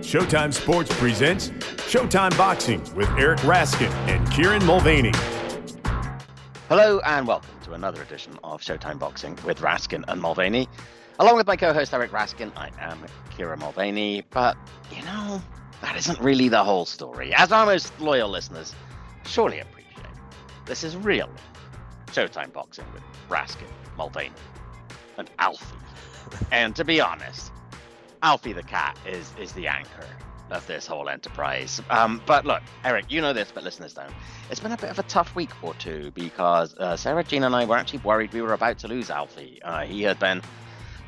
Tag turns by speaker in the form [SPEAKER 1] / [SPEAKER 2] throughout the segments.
[SPEAKER 1] Showtime Sports presents Showtime Boxing with Eric Raskin and Kieran Mulvaney.
[SPEAKER 2] Hello and welcome to another edition of Showtime Boxing with Raskin and Mulvaney. Along with my co-host Eric Raskin, I am Kieran Mulvaney, but you know, that isn't really the whole story. As our most loyal listeners surely appreciate, this is really Showtime Boxing with Raskin, Mulvaney, and Alfie. and to be honest, Alfie the cat is is the anchor of this whole enterprise. Um, but look, Eric, you know this, but listeners don't. It's been a bit of a tough week or two because uh, Sarah Jean and I were actually worried we were about to lose Alfie. Uh, he had been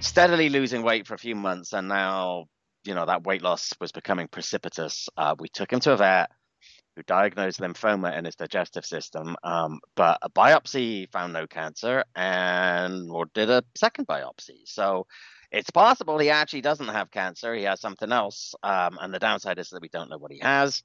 [SPEAKER 2] steadily losing weight for a few months, and now you know that weight loss was becoming precipitous. Uh, we took him to a vet who diagnosed lymphoma in his digestive system, um, but a biopsy found no cancer, and or did a second biopsy. So it's possible he actually doesn't have cancer. He has something else. Um, and the downside is that we don't know what he has.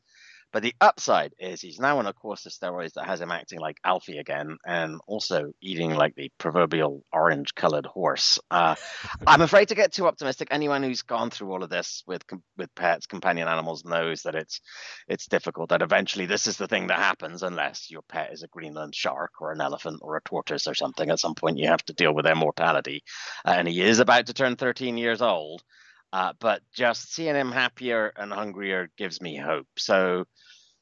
[SPEAKER 2] But the upside is he's now on a course of steroids that has him acting like Alfie again and also eating like the proverbial orange colored horse. Uh, I'm afraid to get too optimistic. Anyone who's gone through all of this with with pets, companion animals, knows that it's it's difficult. That eventually this is the thing that happens unless your pet is a Greenland shark or an elephant or a tortoise or something. At some point, you have to deal with their mortality. Uh, and he is about to turn 13 years old. Uh, but just seeing him happier and hungrier gives me hope. So,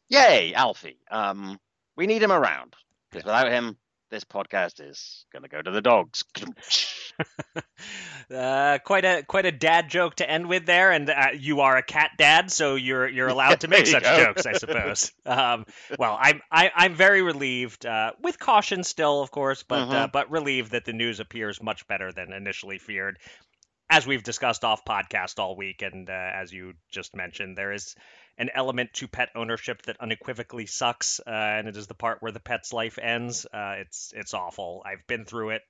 [SPEAKER 2] yay, Alfie. Um, we need him around because without him, this podcast is going to go to the dogs.
[SPEAKER 3] uh, quite a quite a dad joke to end with there, and uh, you are a cat dad, so you're you're allowed to make such go. jokes, I suppose. Um, well, I'm I, am i am very relieved, uh, with caution still, of course, but uh, mm-hmm. but relieved that the news appears much better than initially feared as we've discussed off podcast all week, and uh, as you just mentioned, there is an element to pet ownership that unequivocally sucks, uh, and it is the part where the pet's life ends. Uh, it's it's awful. I've been through it.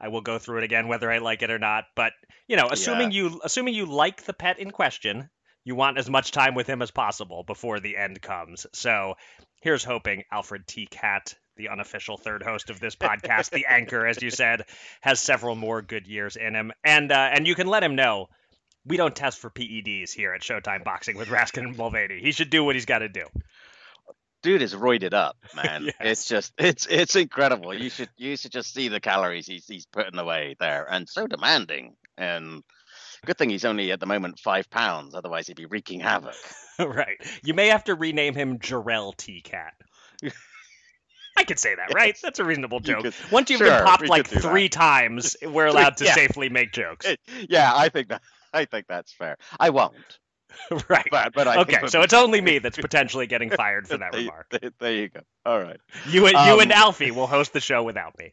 [SPEAKER 3] I will go through it again, whether I like it or not. But you know, assuming yeah. you assuming you like the pet in question, you want as much time with him as possible before the end comes. So here's hoping Alfred T. Cat the unofficial third host of this podcast, the anchor, as you said, has several more good years in him, and uh, and you can let him know we don't test for PEDs here at Showtime Boxing with Raskin and Mulvaney. He should do what he's got to do.
[SPEAKER 2] Dude is roided up, man. yes. It's just it's it's incredible. You should you should just see the calories he's he's putting away there, and so demanding. And good thing he's only at the moment five pounds. Otherwise, he'd be wreaking havoc.
[SPEAKER 3] right. You may have to rename him Jarrell T Cat. I could say that, right? That's a reasonable joke. You could, Once you've sure, been popped like three that. times, we're allowed to yeah. safely make jokes.
[SPEAKER 2] Yeah, I think that I think that's fair. I won't.
[SPEAKER 3] right. But, but I okay, so it's only me that's potentially getting fired for that there, remark.
[SPEAKER 2] There, there, you go. All right.
[SPEAKER 3] You and um, you and Alfie will host the show without me.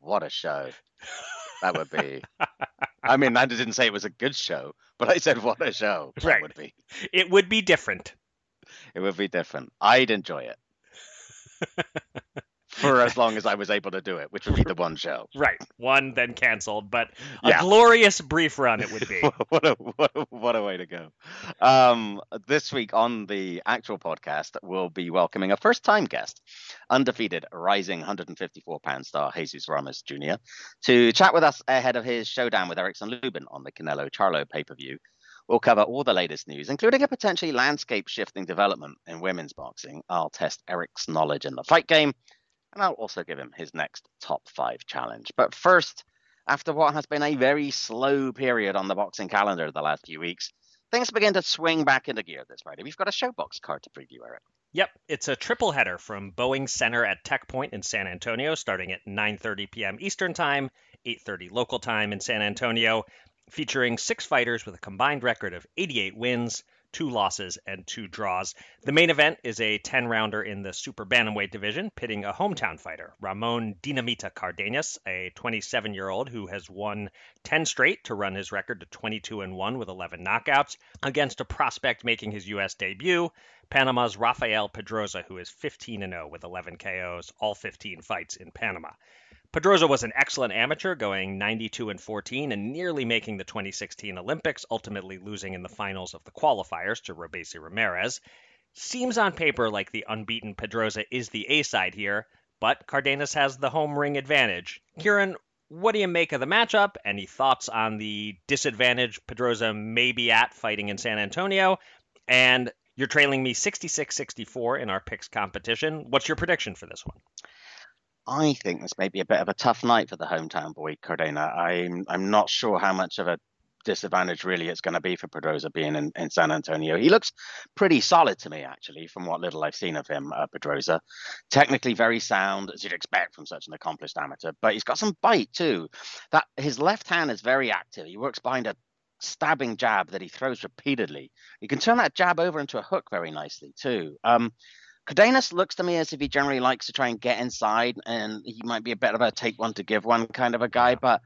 [SPEAKER 2] what a show. That would be. I mean, I didn't say it was a good show, but I said what a show that right. would be.
[SPEAKER 3] It would be different.
[SPEAKER 2] It would be different. I'd enjoy it for as long as I was able to do it, which would be the one show.
[SPEAKER 3] Right, one then canceled, but a yeah. glorious brief run it would be.
[SPEAKER 2] what, a, what, a, what a way to go! Um, this week on the actual podcast, we'll be welcoming a first-time guest, undefeated rising 154 pound star Jesus Ramos Jr., to chat with us ahead of his showdown with Erickson Lubin on the Canelo Charlo pay-per-view. We'll cover all the latest news, including a potentially landscape shifting development in women's boxing. I'll test Eric's knowledge in the fight game, and I'll also give him his next top five challenge. But first, after what has been a very slow period on the boxing calendar the last few weeks, things begin to swing back into gear this Friday. We've got a ShoBox card to preview, Eric.
[SPEAKER 3] Yep, it's a triple header from Boeing Center at Tech Port in San Antonio, starting at 9:30 p.m. Eastern Time, 8:30 local time in San Antonio featuring six fighters with a combined record of 88 wins, two losses, and two draws. The main event is a 10 rounder in the super bantamweight division, pitting a hometown fighter, Ramon Dinamita Cardenas, a 27 year old who has won 10 straight to run his record to 22 and 1 with 11 knockouts, against a prospect making his U.S. debut, Panama's Rafael Pedroza, who is 15 and 0 with 11 KOs, all 15 fights in Panama. Pedroza was an excellent amateur, going 92 and 14 and nearly making the 2016 Olympics, ultimately losing in the finals of the qualifiers to Robeisy Ramirez. Seems on paper like the unbeaten Pedroza is the A side here, but Cardenas has the home ring advantage. Kieran, what do you make of the matchup? Any thoughts on the disadvantage Pedroza may be at fighting in San Antonio? And you're trailing me 66 64 in our picks competition. What's your prediction for this one?
[SPEAKER 2] I think this may be a bit of a tough night for the hometown boy, Cardena. I'm I'm not sure how much of a disadvantage really it's going to be for Pedroza being in, in San Antonio. He looks pretty solid to me, actually, from what little I've seen of him, uh, Pedroza. Technically very sound, as you'd expect from such an accomplished amateur, but he's got some bite too. That His left hand is very active. He works behind a stabbing jab that he throws repeatedly. He can turn that jab over into a hook very nicely too. Um, Cardenas looks to me as if he generally likes to try and get inside, and he might be a bit of a take one to give one kind of a guy, but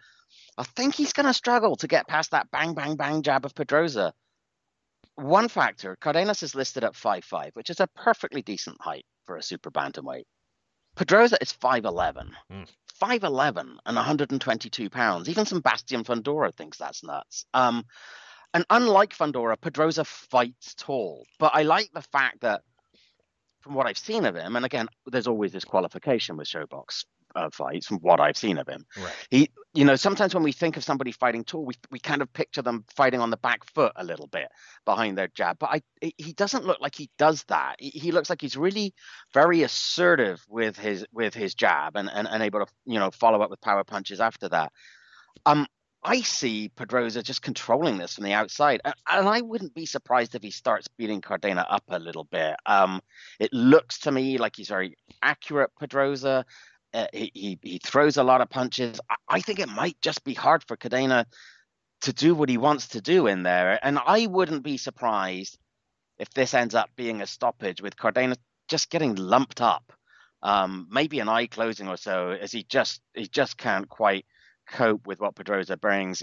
[SPEAKER 2] I think he's going to struggle to get past that bang, bang, bang jab of Pedroza. One factor, Cardenas is listed at five five, which is a perfectly decent height for a super bantamweight. Pedroza is 5'11. Mm. 5'11 and 122 pounds. Even some Sebastian Fundora thinks that's nuts. Um, and unlike Fundora, Pedroza fights tall. But I like the fact that, from what I've seen of him, and again, there's always this qualification with ShoBox uh, fights from what I've seen of him. Right. He, you know, sometimes when we think of somebody fighting tall, we we kind of picture them fighting on the back foot a little bit behind their jab. But I, he doesn't look like he does that. He, he looks like he's really very assertive with his with his jab and, and and able to you know follow up with power punches after that. Um, I see Pedroza just controlling this from the outside, and, I wouldn't be surprised if he starts beating Cardena up a little bit. Um, it looks to me like he's very accurate, Pedroza. Uh, he, he, he throws a lot of punches. I, think it might just be hard for Cadena to do what he wants to do in there. And I wouldn't be surprised if this ends up being a stoppage with Cardena just getting lumped up. Um, maybe an eye closing or so, as he just he just can't quite cope with what Pedroza brings.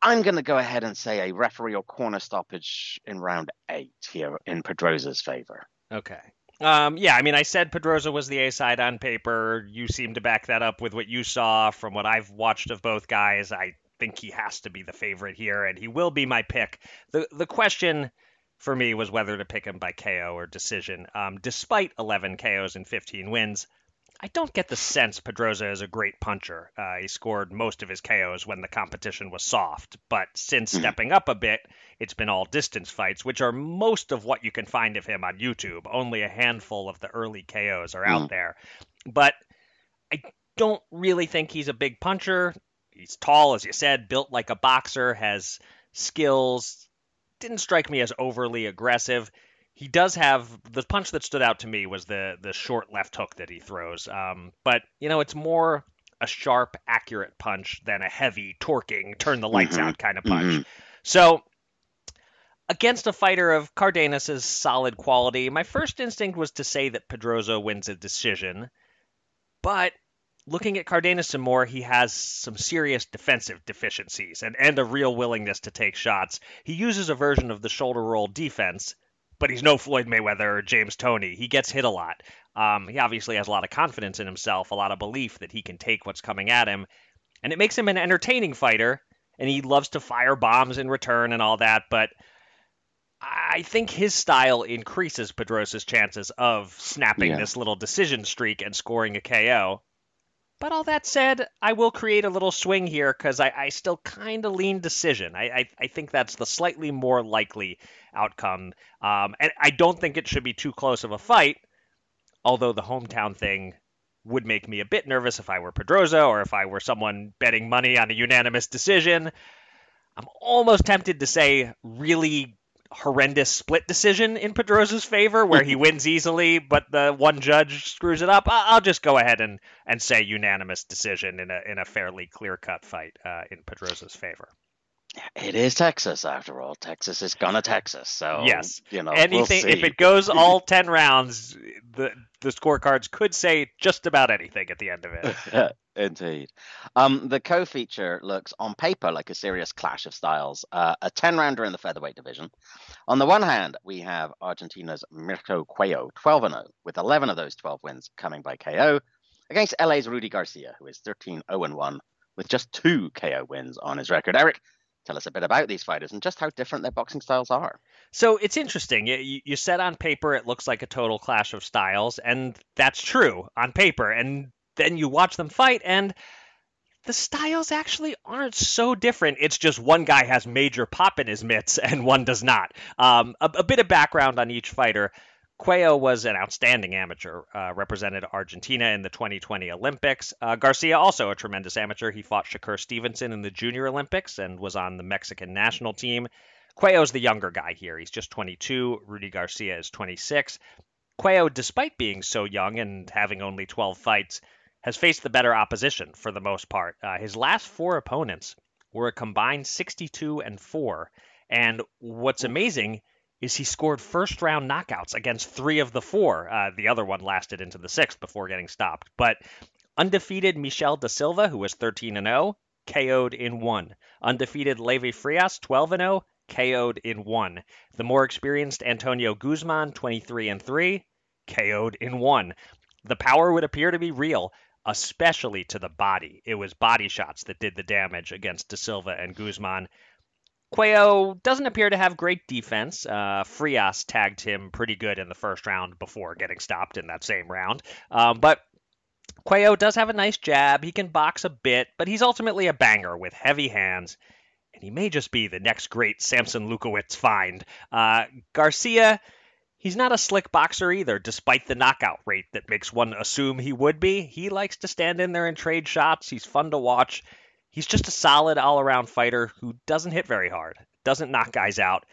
[SPEAKER 2] I'm going to go ahead and say a referee or corner stoppage in round eight here in Pedroza's favor.
[SPEAKER 3] Okay. Um, yeah, I mean, I said Pedroza was the A side on paper. You seem to back that up with what you saw from what I've watched of both guys. I think he has to be the favorite here, and he will be my pick. the The question for me was whether to pick him by KO or decision. Um, despite 11 KOs and 15 wins, I don't get the sense Pedroza is a great puncher. Uh, he scored most of his KOs when the competition was soft, but since mm-hmm. stepping up a bit, it's been all distance fights, which are most of what you can find of him on YouTube. Only a handful of the early KOs are out mm. there. But I don't really think he's a big puncher. He's tall, as you said, built like a boxer, has skills. Didn't strike me as overly aggressive he does have the punch that stood out to me was the the short left hook that he throws. Um, but you know, it's more a sharp, accurate punch than a heavy, torquing, turn the lights mm-hmm. out kind of punch. Mm-hmm. So against a fighter of Cardenas's solid quality, my first instinct was to say that Pedroza wins a decision. But looking at Cardenas some more, he has some serious defensive deficiencies and, and a real willingness to take shots. He uses a version of the shoulder roll defense but he's no Floyd Mayweather or James Toney. He gets hit a lot. Um, he obviously has a lot of confidence in himself, a lot of belief that he can take what's coming at him, and it makes him an entertaining fighter. And he loves to fire bombs in return and all that, but I think his style increases Pedroza's chances of snapping yeah. this little decision streak and scoring a KO. But all that said, I will create a little swing here because I, I, still kind of lean decision. I, I, I, think that's the slightly more likely outcome. Um, and I don't think it should be too close of a fight, although the hometown thing would make me a bit nervous if I were Pedroza or if I were someone betting money on a unanimous decision. I'm almost tempted to say really horrendous split decision in Pedroza's favor where he wins easily, but the one judge screws it up. I'll just go ahead and, and say unanimous decision in a in a fairly clear cut fight uh, in Pedroza's favor.
[SPEAKER 2] It is Texas, after all. Texas is gonna Texas, so
[SPEAKER 3] yes,
[SPEAKER 2] you know
[SPEAKER 3] anything.
[SPEAKER 2] We'll
[SPEAKER 3] if it goes all ten rounds, the the scorecards could say just about anything at the end of it.
[SPEAKER 2] Indeed. Um, the co-feature looks on paper like a serious clash of styles. Uh, a ten rounder in the featherweight division. On the one hand, we have Argentina's Mirko Cuello, 12 and 0, with 11 of those 12 wins coming by KO, against LA's Rudy Garcia, who is 13 0 1, with just two KO wins on his record. Eric, tell us a bit about these fighters and just how different their boxing styles are.
[SPEAKER 3] So it's interesting. You, you said on paper it looks like a total clash of styles, and that's true on paper. And then you watch them fight, and the styles actually aren't so different. It's just one guy has major pop in his mitts and one does not. Um, a, a, bit of background on each fighter. Cuello was an outstanding amateur, uh, represented Argentina in the 2020 Olympics. Uh, Garcia, also a tremendous amateur. He fought Shakur Stevenson in the Junior Olympics and was on the Mexican national team. Cuello's the younger guy here. He's just 22. Rudy Garcia is 26. Cuello, despite being so young and having only 12 fights, has faced the better opposition for the most part. Uh, his last four opponents were a combined 62 and 4. And what's amazing is he scored first round knockouts against three of the four. Uh, the other one lasted into the sixth before getting stopped. But undefeated Michel da Silva, who was 13 and 0, KO'd in one. Undefeated Leve Frias, 12 and 0, KO'd in one. The more experienced Antonio Guzman, 23 and 3, KO'd in one. The power would appear to be real, especially to the body. It was body shots that did the damage against Da Silva and Guzman. Cuello doesn't appear to have great defense. Uh, Frias tagged him pretty good in the first round before getting stopped in that same round. Um, but Cuello does have a nice jab. He can box a bit, but he's ultimately a banger with heavy hands. And he may just be the next great Samson Lewkowicz find. Uh, Garcia He's not a slick boxer either, despite the knockout rate that makes one assume he would be. He likes to stand in there and trade shots. He's fun to watch. He's just a solid all around fighter who doesn't hit very hard, doesn't knock guys out,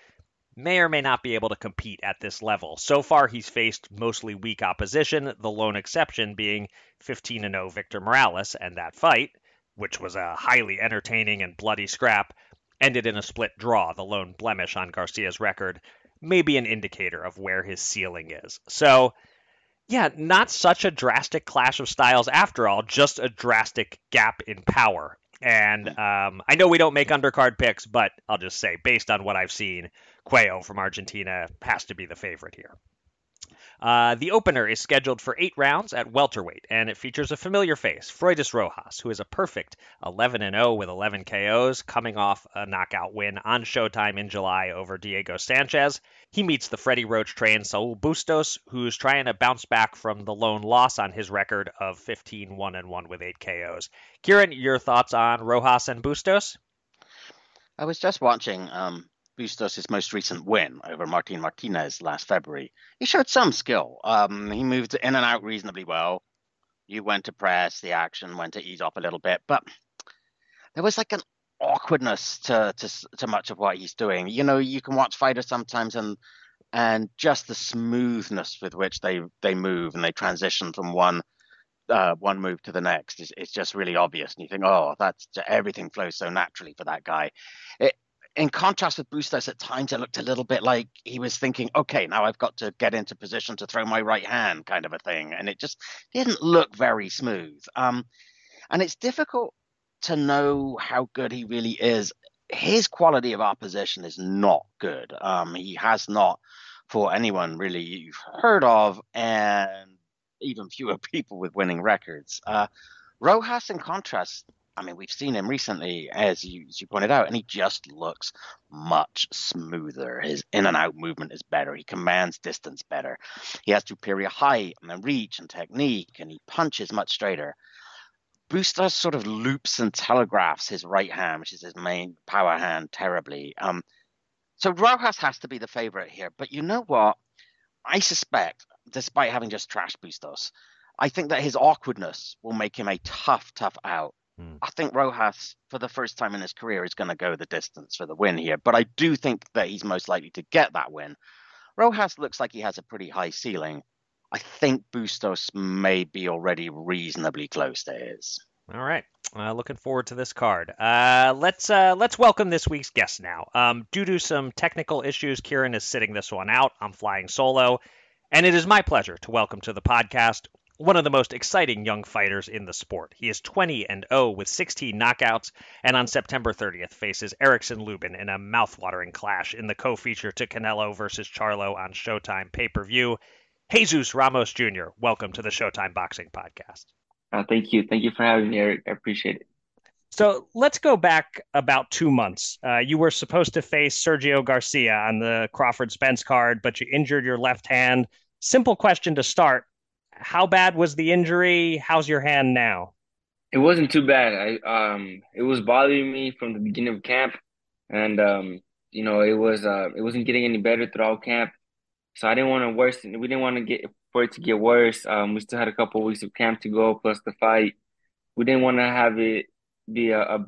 [SPEAKER 3] may or may not be able to compete at this level. So far, he's faced mostly weak opposition, the lone exception being 15 0 Victor Morales, and that fight, which was a highly entertaining and bloody scrap, ended in a split draw, the lone blemish on Garcia's record maybe an indicator of where his ceiling is. So, yeah, not such a drastic clash of styles after all, just a drastic gap in power. And um, I know we don't make undercard picks, but I'll just say, based on what I've seen, Cuello from Argentina has to be the favorite here. Uh, the opener is scheduled for eight rounds at welterweight, and it features a familiar face, Freudis Rojas, who is a perfect 11 0 with 11 KOs, coming off a knockout win on Showtime in July over Diego Sanchez. He meets the Freddie Roach trained Saul Bustos, who's trying to bounce back from the lone loss on his record of 15 1 1 with 8 KOs. Kieran, your thoughts on Rojas and Bustos?
[SPEAKER 2] I was just watching um, Bustos' most recent win over Martin Martinez last February, he showed some skill. Um, he moved in and out reasonably well. You went to press, the action went to ease off a little bit, but there was like an awkwardness to, to to much of what he's doing. You know, you can watch fighters sometimes and and just the smoothness with which they they move and they transition from one uh, one move to the next is it's just really obvious, and you think, oh, that's everything flows so naturally for that guy. It, in contrast with Bustos, at times it looked a little bit like he was thinking, okay, now I've got to get into position to throw my right hand, kind of a thing, and it just didn't look very smooth. Um, and it's difficult to know how good he really is. His quality of opposition is not good. Um, he has not for anyone really you've heard of, and even fewer people with winning records. Uh, Rojas, in contrast, I mean, we've seen him recently, as you, as you pointed out, and he just looks much smoother. His in and out movement is better. He commands distance better. He has superior height and reach and technique, and he punches much straighter. Bustos sort of loops and telegraphs his right hand, which is his main power hand, terribly. Um, so Rojas has to be the favorite here. But you know what? I suspect, despite having just trashed Bustos, I think that his awkwardness will make him a tough, tough out. Hmm. I think Rojas, for the first time in his career, is going to go the distance for the win here. But I do think that he's most likely to get that win. Rojas looks like he has a pretty high ceiling. I think Bustos may be already reasonably close to his.
[SPEAKER 3] All right, uh, looking forward to this card. Uh, let's uh, let's welcome this week's guest now. Um, due to some technical issues, Kieran is sitting this one out. I'm flying solo, and it is my pleasure to welcome to the podcast one of the most exciting young fighters in the sport. He is 20 and 0 with 16 knockouts, and on September 30th faces Erickson Lubin in a mouthwatering clash in the co-feature to Canelo versus Charlo on Showtime pay-per-view. Jesus Ramos Jr., welcome to the Showtime Boxing Podcast.
[SPEAKER 4] Uh, thank you. Thank you for having me, Eric. I appreciate it.
[SPEAKER 3] So let's go back about two months. Uh, you were supposed to face Sergio Garcia on the Crawford Spence card, but you injured your left hand. Simple question to start how bad was the injury? How's your hand now?
[SPEAKER 4] It wasn't too bad. I um it was bothering me from the beginning of camp and um you know it was uh it wasn't getting any better throughout camp. So I didn't want to worsen we didn't want to get for it to get worse. Um we still had a couple of weeks of camp to go plus the fight. We didn't want to have it be a, a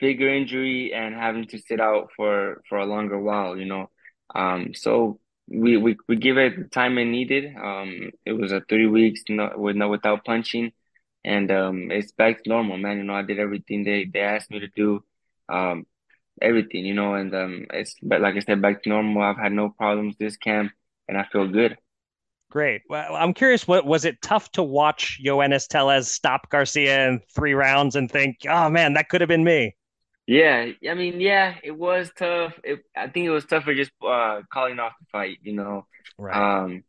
[SPEAKER 4] bigger injury and having to sit out for for a longer while, you know. Um so we we we give it the time it needed. Um it was a three weeks no, with without punching and um, it's back to normal, man. You know, I did everything they they asked me to do, um, everything, you know, and um, it's but like I said, back to normal. I've had no problems this camp, and I feel good.
[SPEAKER 3] Great. Well, I'm curious. What was it tough to watch Yoenis Tellez stop Garcia in three rounds and think, "Oh man, that could have been me."
[SPEAKER 4] Yeah, I mean, yeah, it was tough. It, I think it was tougher just uh, calling off the fight, you know.
[SPEAKER 3] Right.
[SPEAKER 4] Um,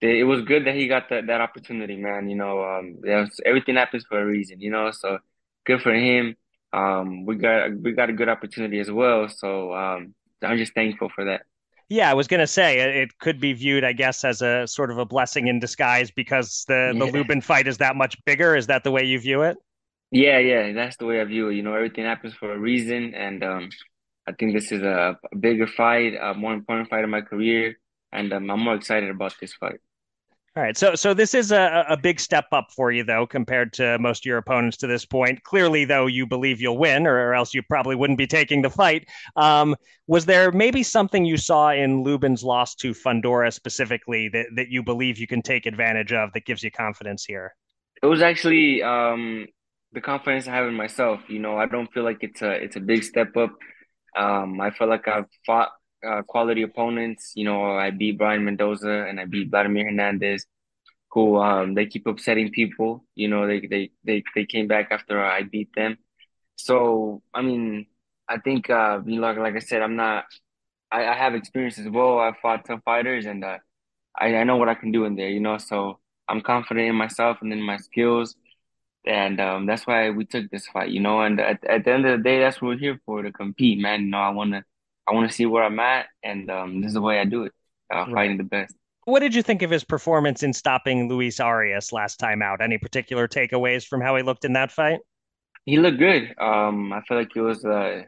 [SPEAKER 4] it was good that he got that that opportunity, man. You know, um, was, everything happens for a reason, you know. So good for him. Um, we got we got a good opportunity as well. So um, I'm just thankful for that.
[SPEAKER 3] Yeah, I was gonna say it could be viewed, I guess, as a sort of a blessing in disguise because the the Lubin fight is that much bigger. Is that the way you view it?
[SPEAKER 4] Yeah, yeah, that's the way I view it. You know, everything happens for a reason, and um, I think this is a, bigger fight, a more important fight in my career, and um, I'm more excited about this fight.
[SPEAKER 3] All right, so so this is a, a big step up for you, though, compared to most of your opponents to this point. Clearly, though, you believe you'll win, or, or else you probably wouldn't be taking the fight. Um, was there maybe something you saw in Lubin's loss to Fundora specifically that, that you believe you can take advantage of that gives you confidence here?
[SPEAKER 4] It was actually um, the confidence I have in myself. You know, I don't feel like it's a it's a big step up. Um, I feel like I've fought uh, quality opponents. You know, I beat Brian Mendoza and I beat Vladimir Hernandez, who um they keep upsetting people. You know, they they they they came back after I beat them. So I mean, I think uh, you know, like like I said, I'm not. I, I have experience as well. I fought tough fighters, and uh, I I know what I can do in there. You know, so I'm confident in myself and in my skills. And um, that's why we took this fight, you know. And at, at the end of the day, that's what we're here for to compete, man. You know, I wanna I want to see where I'm at, and um, this is the way I do it, uh, right. fighting the best.
[SPEAKER 3] What did you think of his performance in stopping Luis Arias last time out? Any particular takeaways from how he looked in that fight?
[SPEAKER 4] He looked good. Um, I feel like it was uh,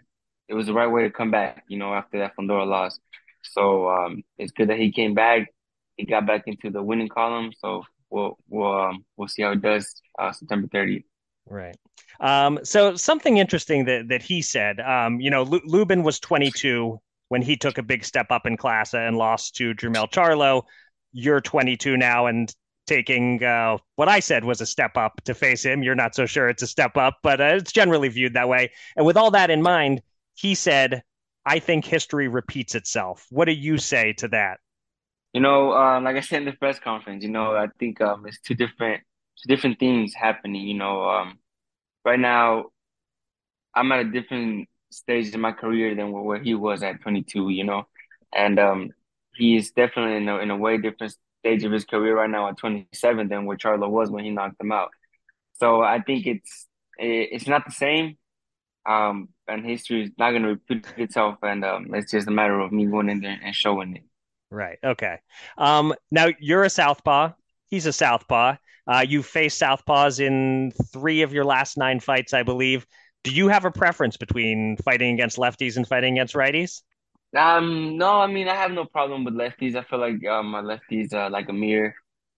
[SPEAKER 4] it was the right way to come back, you know, after that Fundora loss. So um, it's good that he came back. He got back into the winning column. So we'll we'll um, we'll see how it does uh, September 30th.
[SPEAKER 3] Right. Um, so something interesting that that he said, um, you know, L- Lubin was 22 when he took a big step up in class and lost to Jermell Charlo. You're 22 now and taking uh, what I said was a step up to face him. You're not so sure it's a step up, but uh, it's generally viewed that way. And with all that in mind, he said, "I think history repeats itself." What do you say to that?
[SPEAKER 4] You know, um, like I said in the press conference, you know, I think um, it's two different, two different things happening. You know, um, right now, I'm at a different stage in my career than where he was at 22. You know, and um, he's definitely in a, in a way different stage of his career right now at 27 than where Charlo was when he knocked him out. So I think it's it's not the same, um, and history is not going to repeat itself, and um, it's just a matter of me going in there and showing it.
[SPEAKER 3] Right. Okay. Um, now you're a southpaw. He's a southpaw. Uh, you faced southpaws in three of your last nine fights, I believe. Do you have a preference between fighting against lefties and fighting against righties?
[SPEAKER 4] Um, no, I mean I have no problem with lefties. I feel like um, my lefties are like a mirror.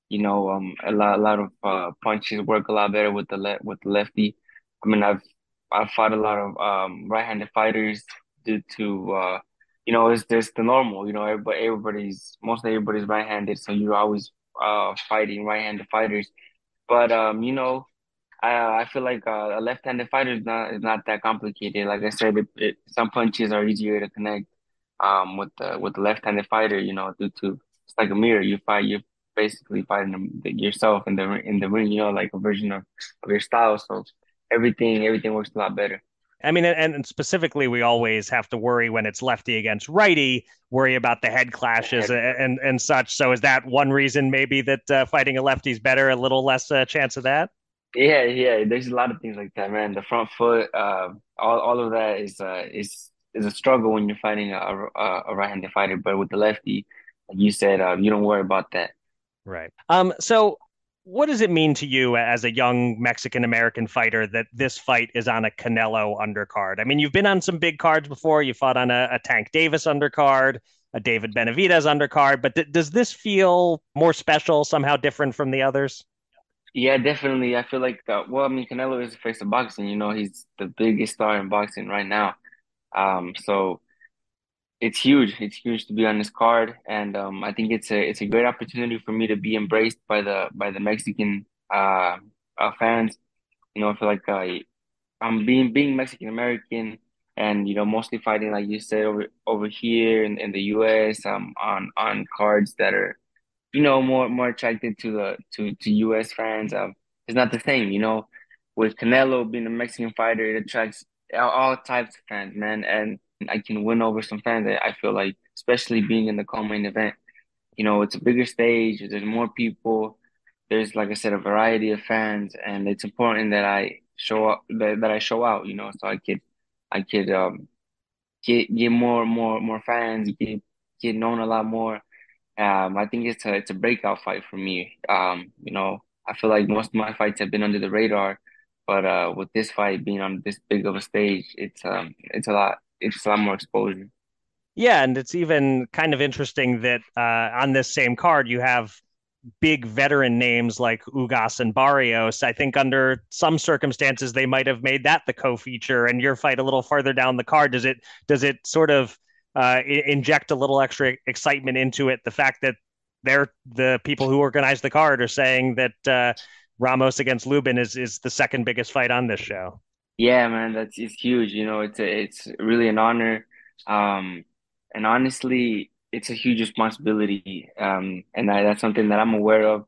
[SPEAKER 4] You know, um, a lot, a lot of uh, punches work a lot better with the le with the lefty. I mean, I've I've fought a lot of um right-handed fighters due to uh you know, it's just the normal, you know, everybody, everybody's, most everybody's right-handed, so you're always uh fighting right-handed fighters. But um, you know, I I feel like uh, a left-handed fighter is not is not that complicated. Like I said, it, it, some punches are easier to connect um with the with the left-handed fighter, you know, due to it's like a mirror. You fight, you're basically fighting yourself in the in the ring, you know, like a version of, of your style. So everything everything works a lot better.
[SPEAKER 3] I mean, and, and, specifically, we always have to worry when it's lefty against righty, worry about the head clashes and and, and such. So, is that one reason maybe that uh, fighting a lefty is better, a little less uh, chance of that?
[SPEAKER 4] Yeah, yeah. There's a lot of things like that, man. The front foot, uh, all all of that is uh, is is a struggle when you're fighting a, a, a right-handed fighter. But with the lefty, like you said, uh, you don't worry about that.
[SPEAKER 3] Right. Um. So what does it mean to you as a young Mexican American fighter that this fight is on a Canelo undercard? I mean, you've been on some big cards before. You fought on a, a Tank Davis undercard, a David Benavidez undercard, but th- does this feel more special, somehow different from the others?
[SPEAKER 4] Yeah, definitely. I feel like, uh, well, I mean, Canelo is the face of boxing. You know, he's the biggest star in boxing right now. Um, so it's huge. It's huge to be on this card, and um, I think it's a it's a great opportunity for me to be embraced by the by the Mexican uh, uh fans. You know, I feel like uh, I'm being being Mexican American, and you know, mostly fighting like you said over over here in, in the U.S. Um, on on cards that are you know, more more attracted to the to to U.S. fans. Um, it's not the same, you know. With Canelo being a Mexican fighter, it attracts all, all types of fans, man. And I can win over some fans. I feel like, especially being in the co-main event, you know, it's a bigger stage. There's more people. There's, like I said, a variety of fans, and it's important that I show up, that, that I show out, you know, so I could, I could um get get more more more fans, get get known a lot more um, I think it's a it's a breakout fight for me. Um, you know, I feel like most of my fights have been under the radar, but uh, with this fight being on this big of a stage, it's um it's a lot it's a lot more exposure.
[SPEAKER 3] Yeah, and it's even kind of interesting that uh, on this same card you have big veteran names like Ugas and Barrios. I think under some circumstances they might have made that the co-feature, and your fight a little further down the card. Does it does it sort of uh, inject a little extra excitement into it. The fact that they're the people who organize the card are saying that uh, Ramos against Lubin is is the second biggest fight on this show.
[SPEAKER 4] Yeah, man, that's it's huge. You know, it's a, it's really an honor, um, and honestly, it's a huge responsibility, um, and I, that's something that I'm aware of.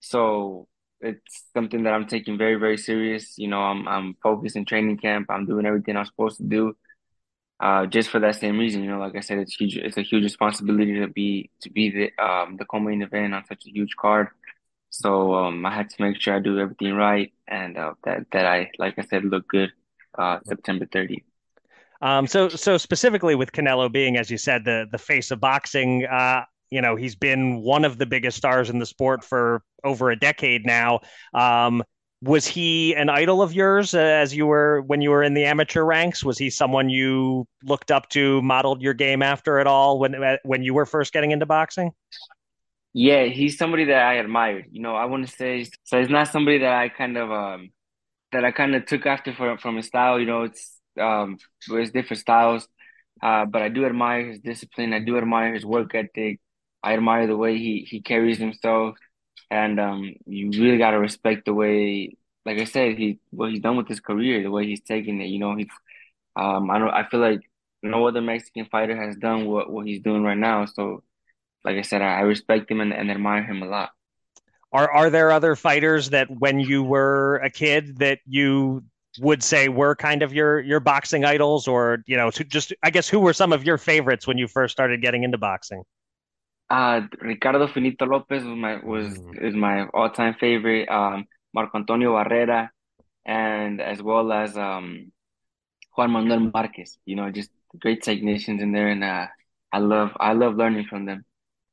[SPEAKER 4] So it's something that I'm taking very very serious. You know, I'm I'm focused in training camp. I'm doing everything I'm supposed to do uh, just for that same reason. You know, like I said, it's huge. It's a huge responsibility to be to be the um the co-main event on such a huge card. So um, I had to make sure I do everything right and uh, that that I, like I said, look good uh, September 30th.
[SPEAKER 3] Um, so so specifically with Canelo being, as you said, the the face of boxing. Uh, you know, he's been one of the biggest stars in the sport for over a decade now. Um, was he an idol of yours uh, as you were when you were in the amateur ranks? Was he someone you looked up to, modeled your game after at all when uh, when you were first getting into boxing?
[SPEAKER 4] Yeah, he's somebody that I admired. You know, I want to say so. It's not somebody that I kind of um that I kind of took after from from his style. You know, it's um there's different styles, uh, but I do admire his discipline. I do admire his work ethic. I admire the way he he carries himself and um, you really got to respect the way, like I said, he what he's done with his career, the way he's taking it. You know, he's um, I don't, I feel like no other Mexican fighter has done what what he's doing right now. So, like I said, I, I respect him and, and admire him a lot.
[SPEAKER 3] Are are there other fighters that when you were a kid that you would say were kind of your your boxing idols, or you know, just I guess who were some of your favorites when you first started getting into boxing?
[SPEAKER 4] Uh, Ricardo Finito Lopez was my was mm. is my all time favorite. Um, Marco Antonio Barrera, and as well as um, Juan Manuel Marquez. You know, just great technicians in there, and uh, I love I love learning from them.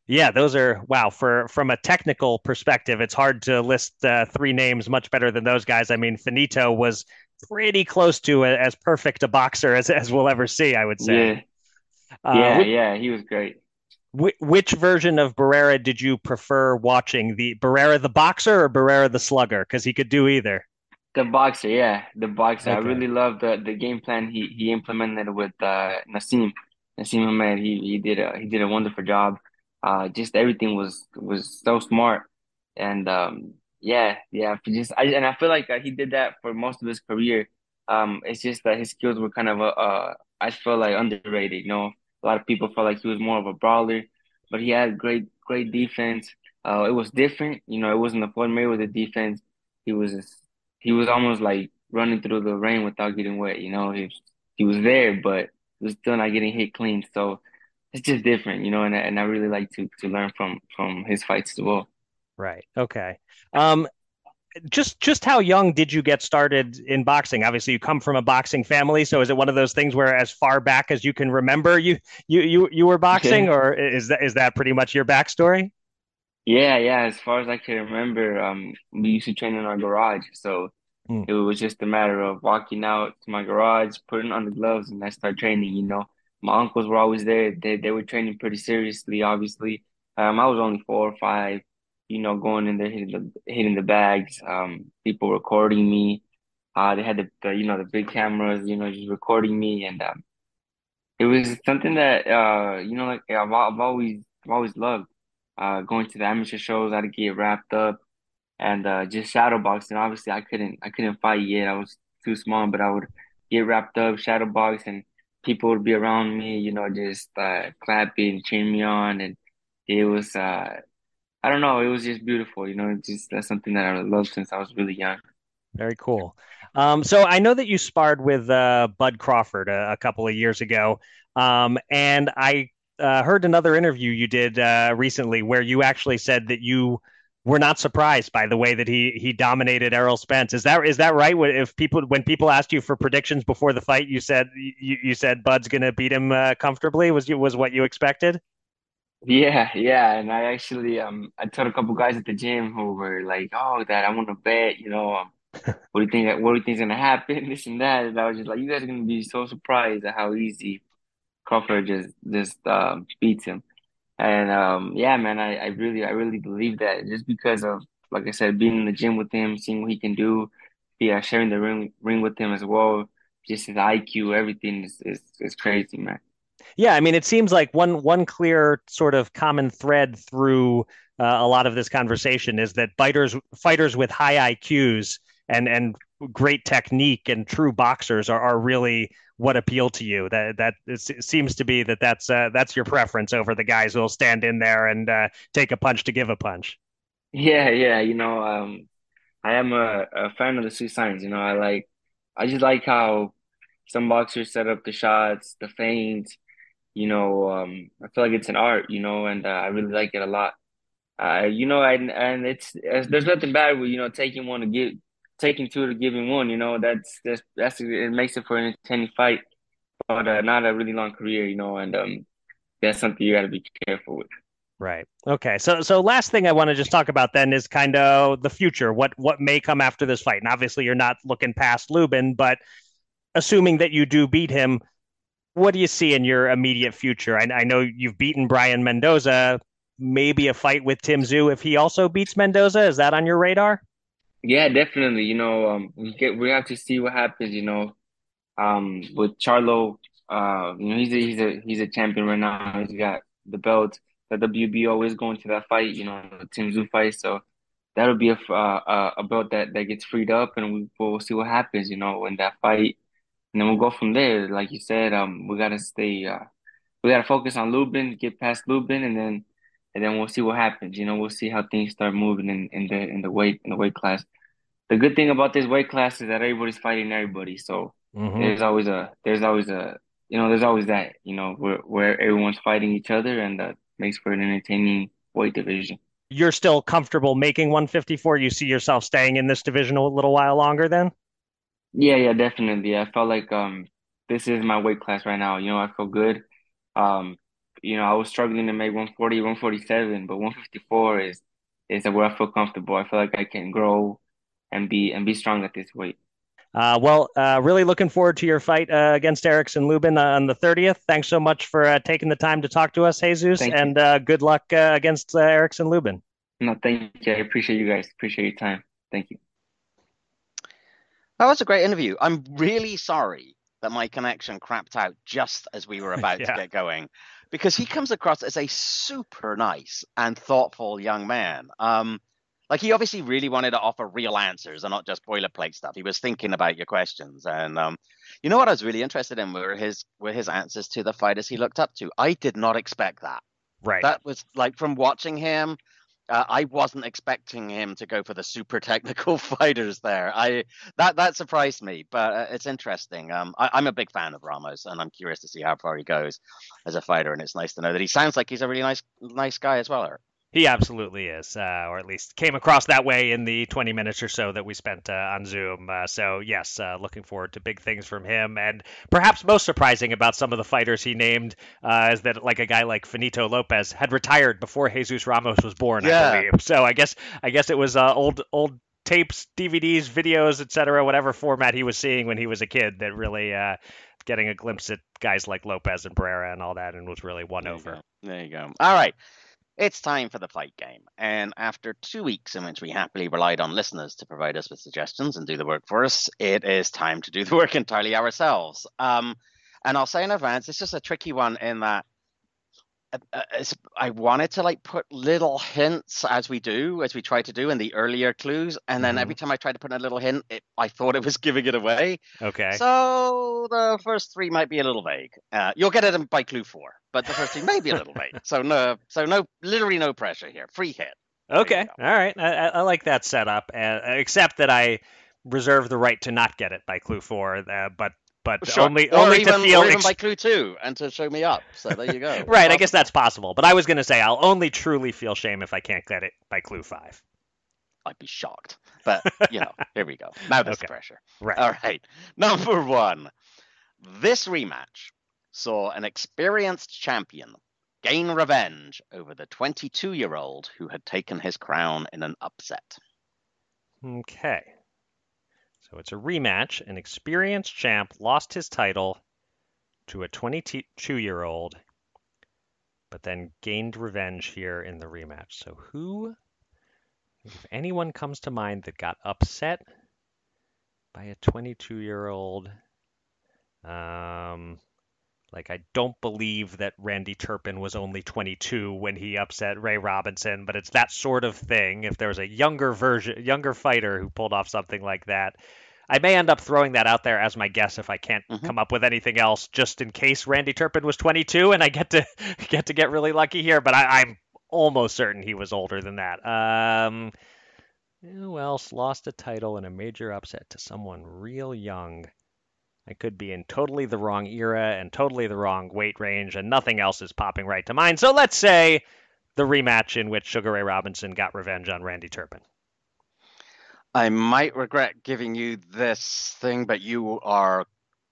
[SPEAKER 3] Yeah, those are wow. For from a technical perspective, it's hard to list uh, three names much better than those guys. I mean, Finito was pretty close to a, as perfect a boxer as as we'll ever see. I would say.
[SPEAKER 4] Yeah, uh, yeah, yeah. He was great
[SPEAKER 3] which version of Barrera did you prefer watching? The Barrera the boxer or Barrera the slugger? Because he could do either.
[SPEAKER 4] The boxer, yeah, the boxer. Okay. I really love the the game plan he he implemented with uh, Naseem Naseem Hamed. He he did a he did a wonderful job. Uh, just everything was was so smart, and um, yeah, yeah. Just I and I feel like uh, he did that for most of his career. Um, it's just that his skills were kind of uh, uh I feel like underrated. You know, a lot of people felt like he was more of a brawler, but he had great, great defense. Uh, it was different, you know. It wasn't a Floyd Mayweather defense. He was, he was almost like running through the rain without getting wet. You know, he he was there, but he was still not getting hit clean. So it's just different, you know. And and I really like to to learn from from his fights as well.
[SPEAKER 3] Right. Okay. Um, just just how young did you get started in boxing? Obviously, you come from a boxing family, so is it one of those things where, as far back as you can remember, you you you you were boxing, or is that is that pretty much your backstory?
[SPEAKER 4] Yeah, yeah. As far as I can remember, um, we used to train in our garage, so
[SPEAKER 3] Hmm.
[SPEAKER 4] it was just a matter of walking out to my garage, putting on the gloves, and I start training. You know, my uncles were always there. They they were training pretty seriously, obviously. Um, I was only four or five, you know, going in there hitting the hitting the bags. Um, people recording me. Uh, they had the, the you know the big cameras, you know, just recording me, and um, it was something that uh, you know, like I've, I've always I've always loved. Uh, going to the amateur shows, I'd get wrapped up and uh, just shadow boxing. Obviously, I couldn't I couldn't fight yet. I was too small, but I would get wrapped up, shadow box, and people would be around me, you know, just uh, clapping, cheering me on, and it was uh, I don't know, it was just beautiful, you know. Just that's something that I loved since I was really young.
[SPEAKER 3] Very cool. Um, so I know that you sparred with uh, Bud Crawford a, a couple of years ago, um, and I uh, heard another interview you did uh, recently where you actually said that you were not surprised by the way that he he dominated Errol Spence. Is that is that right? If people when people asked you for predictions before the fight, you said you, you said Bud's going to beat him uh, comfortably. Was you was what you expected?
[SPEAKER 4] Yeah, yeah, and I actually um I told a couple guys at the gym who were like, "Oh, that I want to bet," you know, um, what do you think? What do you think's gonna happen? This and that, and I was just like, "You guys are gonna be so surprised at how easy Crawford just just um, beats him." And um, yeah, man, I, I really I really believe that just because of like I said, being in the gym with him, seeing what he can do, yeah, sharing the ring ring with him as well. Just his IQ, everything is is, is crazy, man.
[SPEAKER 3] Yeah, I mean, it seems like one one clear sort of common thread through uh, a lot of this conversation is that fighters fighters with high IQs and and great technique and true boxers are, are really what appeal to you. That that seems to be that that's uh, that's your preference over the guys who'll stand in there and uh, take a punch to give a punch.
[SPEAKER 4] Yeah, yeah, you know, um, I am a, a fan of the sweet science. You know, I like I just like how some boxers set up the shots, the feints you know, um, I feel like it's an art, you know, and uh, I really like it a lot. Uh, you know, and and it's, there's nothing bad with you know taking one to give, taking two to giving one. You know, that's that's that's it makes it for an entertaining fight, but uh, not a really long career. You know, and um, that's something you got to be careful with.
[SPEAKER 3] Right. Okay. So so last thing I want to just talk about then is kind of the future. What what may come after this fight? And obviously you're not looking past Lubin, but assuming that you do beat him, what do you see in your immediate future? I, I know you've beaten Brian Mendoza. Maybe a fight with Tim Tszyu if he also beats Mendoza. Is that on your radar?
[SPEAKER 4] Yeah, definitely. You know, um, we get we have to see what happens. You know, um, with Charlo, uh, you know, he's a, he's a he's a champion right now. He's got the belt. The WBO is going to that fight. You know, Tim Tszyu fight. So that'll be a uh, a belt that that gets freed up, and we, we'll see what happens. You know, in that fight and then we'll go from there. Like you said, um, we gotta stay, uh, we gotta focus on Lubin, get past Lubin, and then, and then we'll see what happens. You know, we'll see how things start moving in, in the in the weight in the weight class. The good thing about this weight class is that everybody's fighting everybody, so mm-hmm. there's always a there's always a you know there's always that you know where where everyone's fighting each other, and that makes for an entertaining weight division.
[SPEAKER 3] You're still comfortable making 154. You see yourself staying in this division a little while longer, then?
[SPEAKER 4] Yeah, yeah, definitely. I felt like um this is my weight class right now. You know, I feel good. Um, you know, I was struggling to make 140, 147, but 154 is is where I feel comfortable. I feel like I can grow and be and be strong at this weight.
[SPEAKER 3] Uh, well, uh, really looking forward to your fight uh, against Erickson Lubin on the 30th. Thanks so much for uh, taking the time to talk to us, Jesus, thank and uh, good luck uh, against Erickson Lubin.
[SPEAKER 4] No, thank you. I appreciate you guys. Appreciate your time. Thank you.
[SPEAKER 2] That was a great interview. I'm really sorry that my connection crapped out just as we were about yeah. to get going because he comes across as a super nice and thoughtful young man. Um, like he obviously really wanted to offer real answers and not just boilerplate stuff. He was thinking about your questions, and um, you know what I was really interested in were his were his answers to the fighters he looked up to. I did not expect that.
[SPEAKER 3] Right.
[SPEAKER 2] That was like from watching him uh, I wasn't expecting him to go for the super technical fighters there. I that that surprised me, but uh, it's interesting. Um, I, am a big fan of Ramos, and I'm curious to see how far he goes as a fighter. And it's nice to know that he sounds like he's a really nice nice guy as well. Eric.
[SPEAKER 3] He absolutely is, uh, or at least came across that way in the 20 minutes or so that we spent uh, on Zoom. Uh, so, yes, uh, looking forward to big things from him. And perhaps most surprising about some of the fighters he named uh, is that, like a guy like Finito Lopez, had retired before Jesus Ramos was born. Yeah. I believe. So, I guess I guess it was uh, old old tapes, DVDs, videos, etc., whatever format he was seeing when he was a kid that really getting a glimpse at guys like Lopez and Barrera and all that, and was really won
[SPEAKER 2] there
[SPEAKER 3] over.
[SPEAKER 2] There you go. All right. It's time for the fight game. And after two weeks in which we happily relied on listeners to provide us with suggestions and do the work for us, it is time to do the work entirely ourselves. Um, and I'll say in advance, it's just a tricky one in that I wanted to like put little hints as we do, as we try to do in the earlier clues, and then mm-hmm. every time I tried to put in a little hint, it, I thought it was giving it away.
[SPEAKER 3] Okay.
[SPEAKER 2] So the first three might be a little vague. Uh, you'll get it by clue four, but the first three may be a little vague. So no, so no, literally no pressure here. Free hit.
[SPEAKER 3] Okay. All right. I, I, like that setup, uh, except that I reserve the right to not get it by clue four. Uh, but but sure. only or only
[SPEAKER 2] even,
[SPEAKER 3] to feel
[SPEAKER 2] or even ex- by clue two and to show me up. So there you go.
[SPEAKER 3] right, I guess that's possible. But I was going to say I'll only truly feel shame if I can't get it by clue five.
[SPEAKER 2] I'd be shocked. But you know, here we go. Now there's okay. pressure.
[SPEAKER 3] Right.
[SPEAKER 2] All right. Number one. This rematch saw an experienced champion gain revenge over the 22 year old who had taken his crown in an upset.
[SPEAKER 3] Okay. So it's a rematch. An experienced champ lost his title to a 22 year old, but then gained revenge here in the rematch. So who, if anyone comes to mind that got upset by a 22 year old, um, like I don't believe that Randy Turpin was only 22 when he upset Ray Robinson, but it's that sort of thing. If there was a younger version, younger fighter who pulled off something like that, I may end up throwing that out there as my guess if I can't mm-hmm. come up with anything else, just in case Randy Turpin was 22 and I get to get to get really lucky here. But I, am almost certain he was older than that. Um, who else lost a title in a major upset to someone real young? I could be in totally the wrong era and totally the wrong weight range, and nothing else is popping right to mind. So let's say the rematch in which Sugar Ray Robinson got revenge on Randy Turpin.
[SPEAKER 2] I might regret giving you this thing, but you are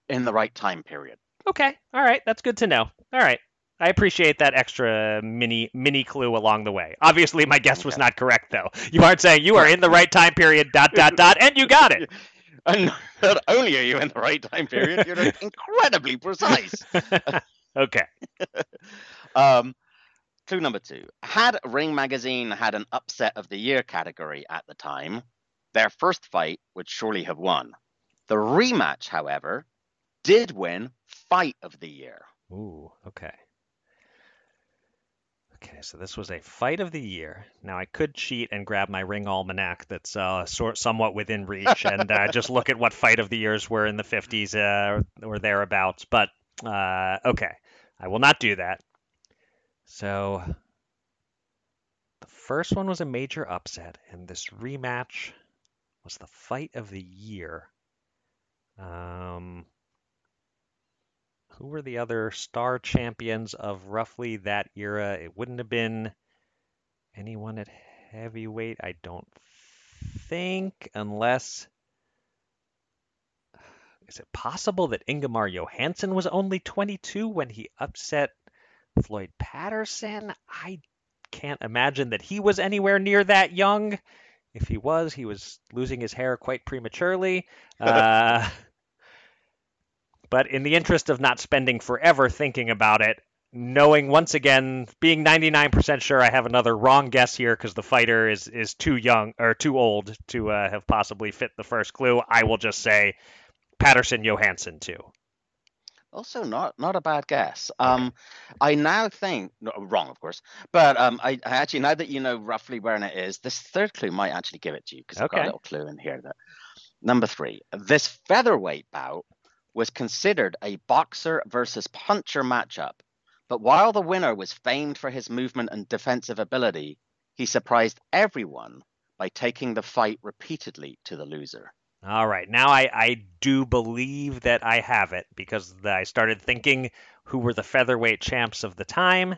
[SPEAKER 2] in the right time period.
[SPEAKER 3] Okay. All right. That's good to know. All right. I appreciate that extra mini mini clue along the way. Obviously, my guess okay. was not correct, though. You aren't saying you are in the right time period. Dot dot dot, and you got it.
[SPEAKER 2] And not only are you in the right time period, you're incredibly precise.
[SPEAKER 3] okay.
[SPEAKER 2] um, clue number two: Had Ring Magazine had an upset of the year category at the time, their first fight would surely have won. The rematch, however, did win Fight of the Year.
[SPEAKER 3] Ooh, okay. Okay, so this was a fight of the year. Now I could cheat and grab my ring almanac that's uh, sort somewhat within reach and uh, just look at what fight of the years were in the 50s uh, or thereabouts. But uh, okay, I will not do that. So the first one was a major upset, and this rematch was the fight of the year. Um, who were the other star champions of roughly that era? It wouldn't have been anyone at heavyweight, I don't think, unless. Is it possible that Ingemar Johansson was only 22 when he upset Floyd Patterson? I can't imagine that he was anywhere near that young. If he was, he was losing his hair quite prematurely. Uh, but in the interest of not spending forever thinking about it, knowing once again, being 99% sure I have another wrong guess here because the fighter is is too young or too old to uh, have possibly fit the first clue, I will just say Patterson Johansson too.
[SPEAKER 2] Also, not not a bad guess. Um, I now think no, wrong, of course, but um, I, I, actually now that you know roughly where it is, this third clue might actually give it to you because I've got a little clue in here. That number three, this featherweight bout was considered a boxer versus puncher matchup, but while the winner was famed for his movement and defensive ability, he surprised everyone by taking the fight repeatedly to the loser.
[SPEAKER 3] All right. Now I, I do believe that I have it because I started thinking who were the featherweight champs of the time.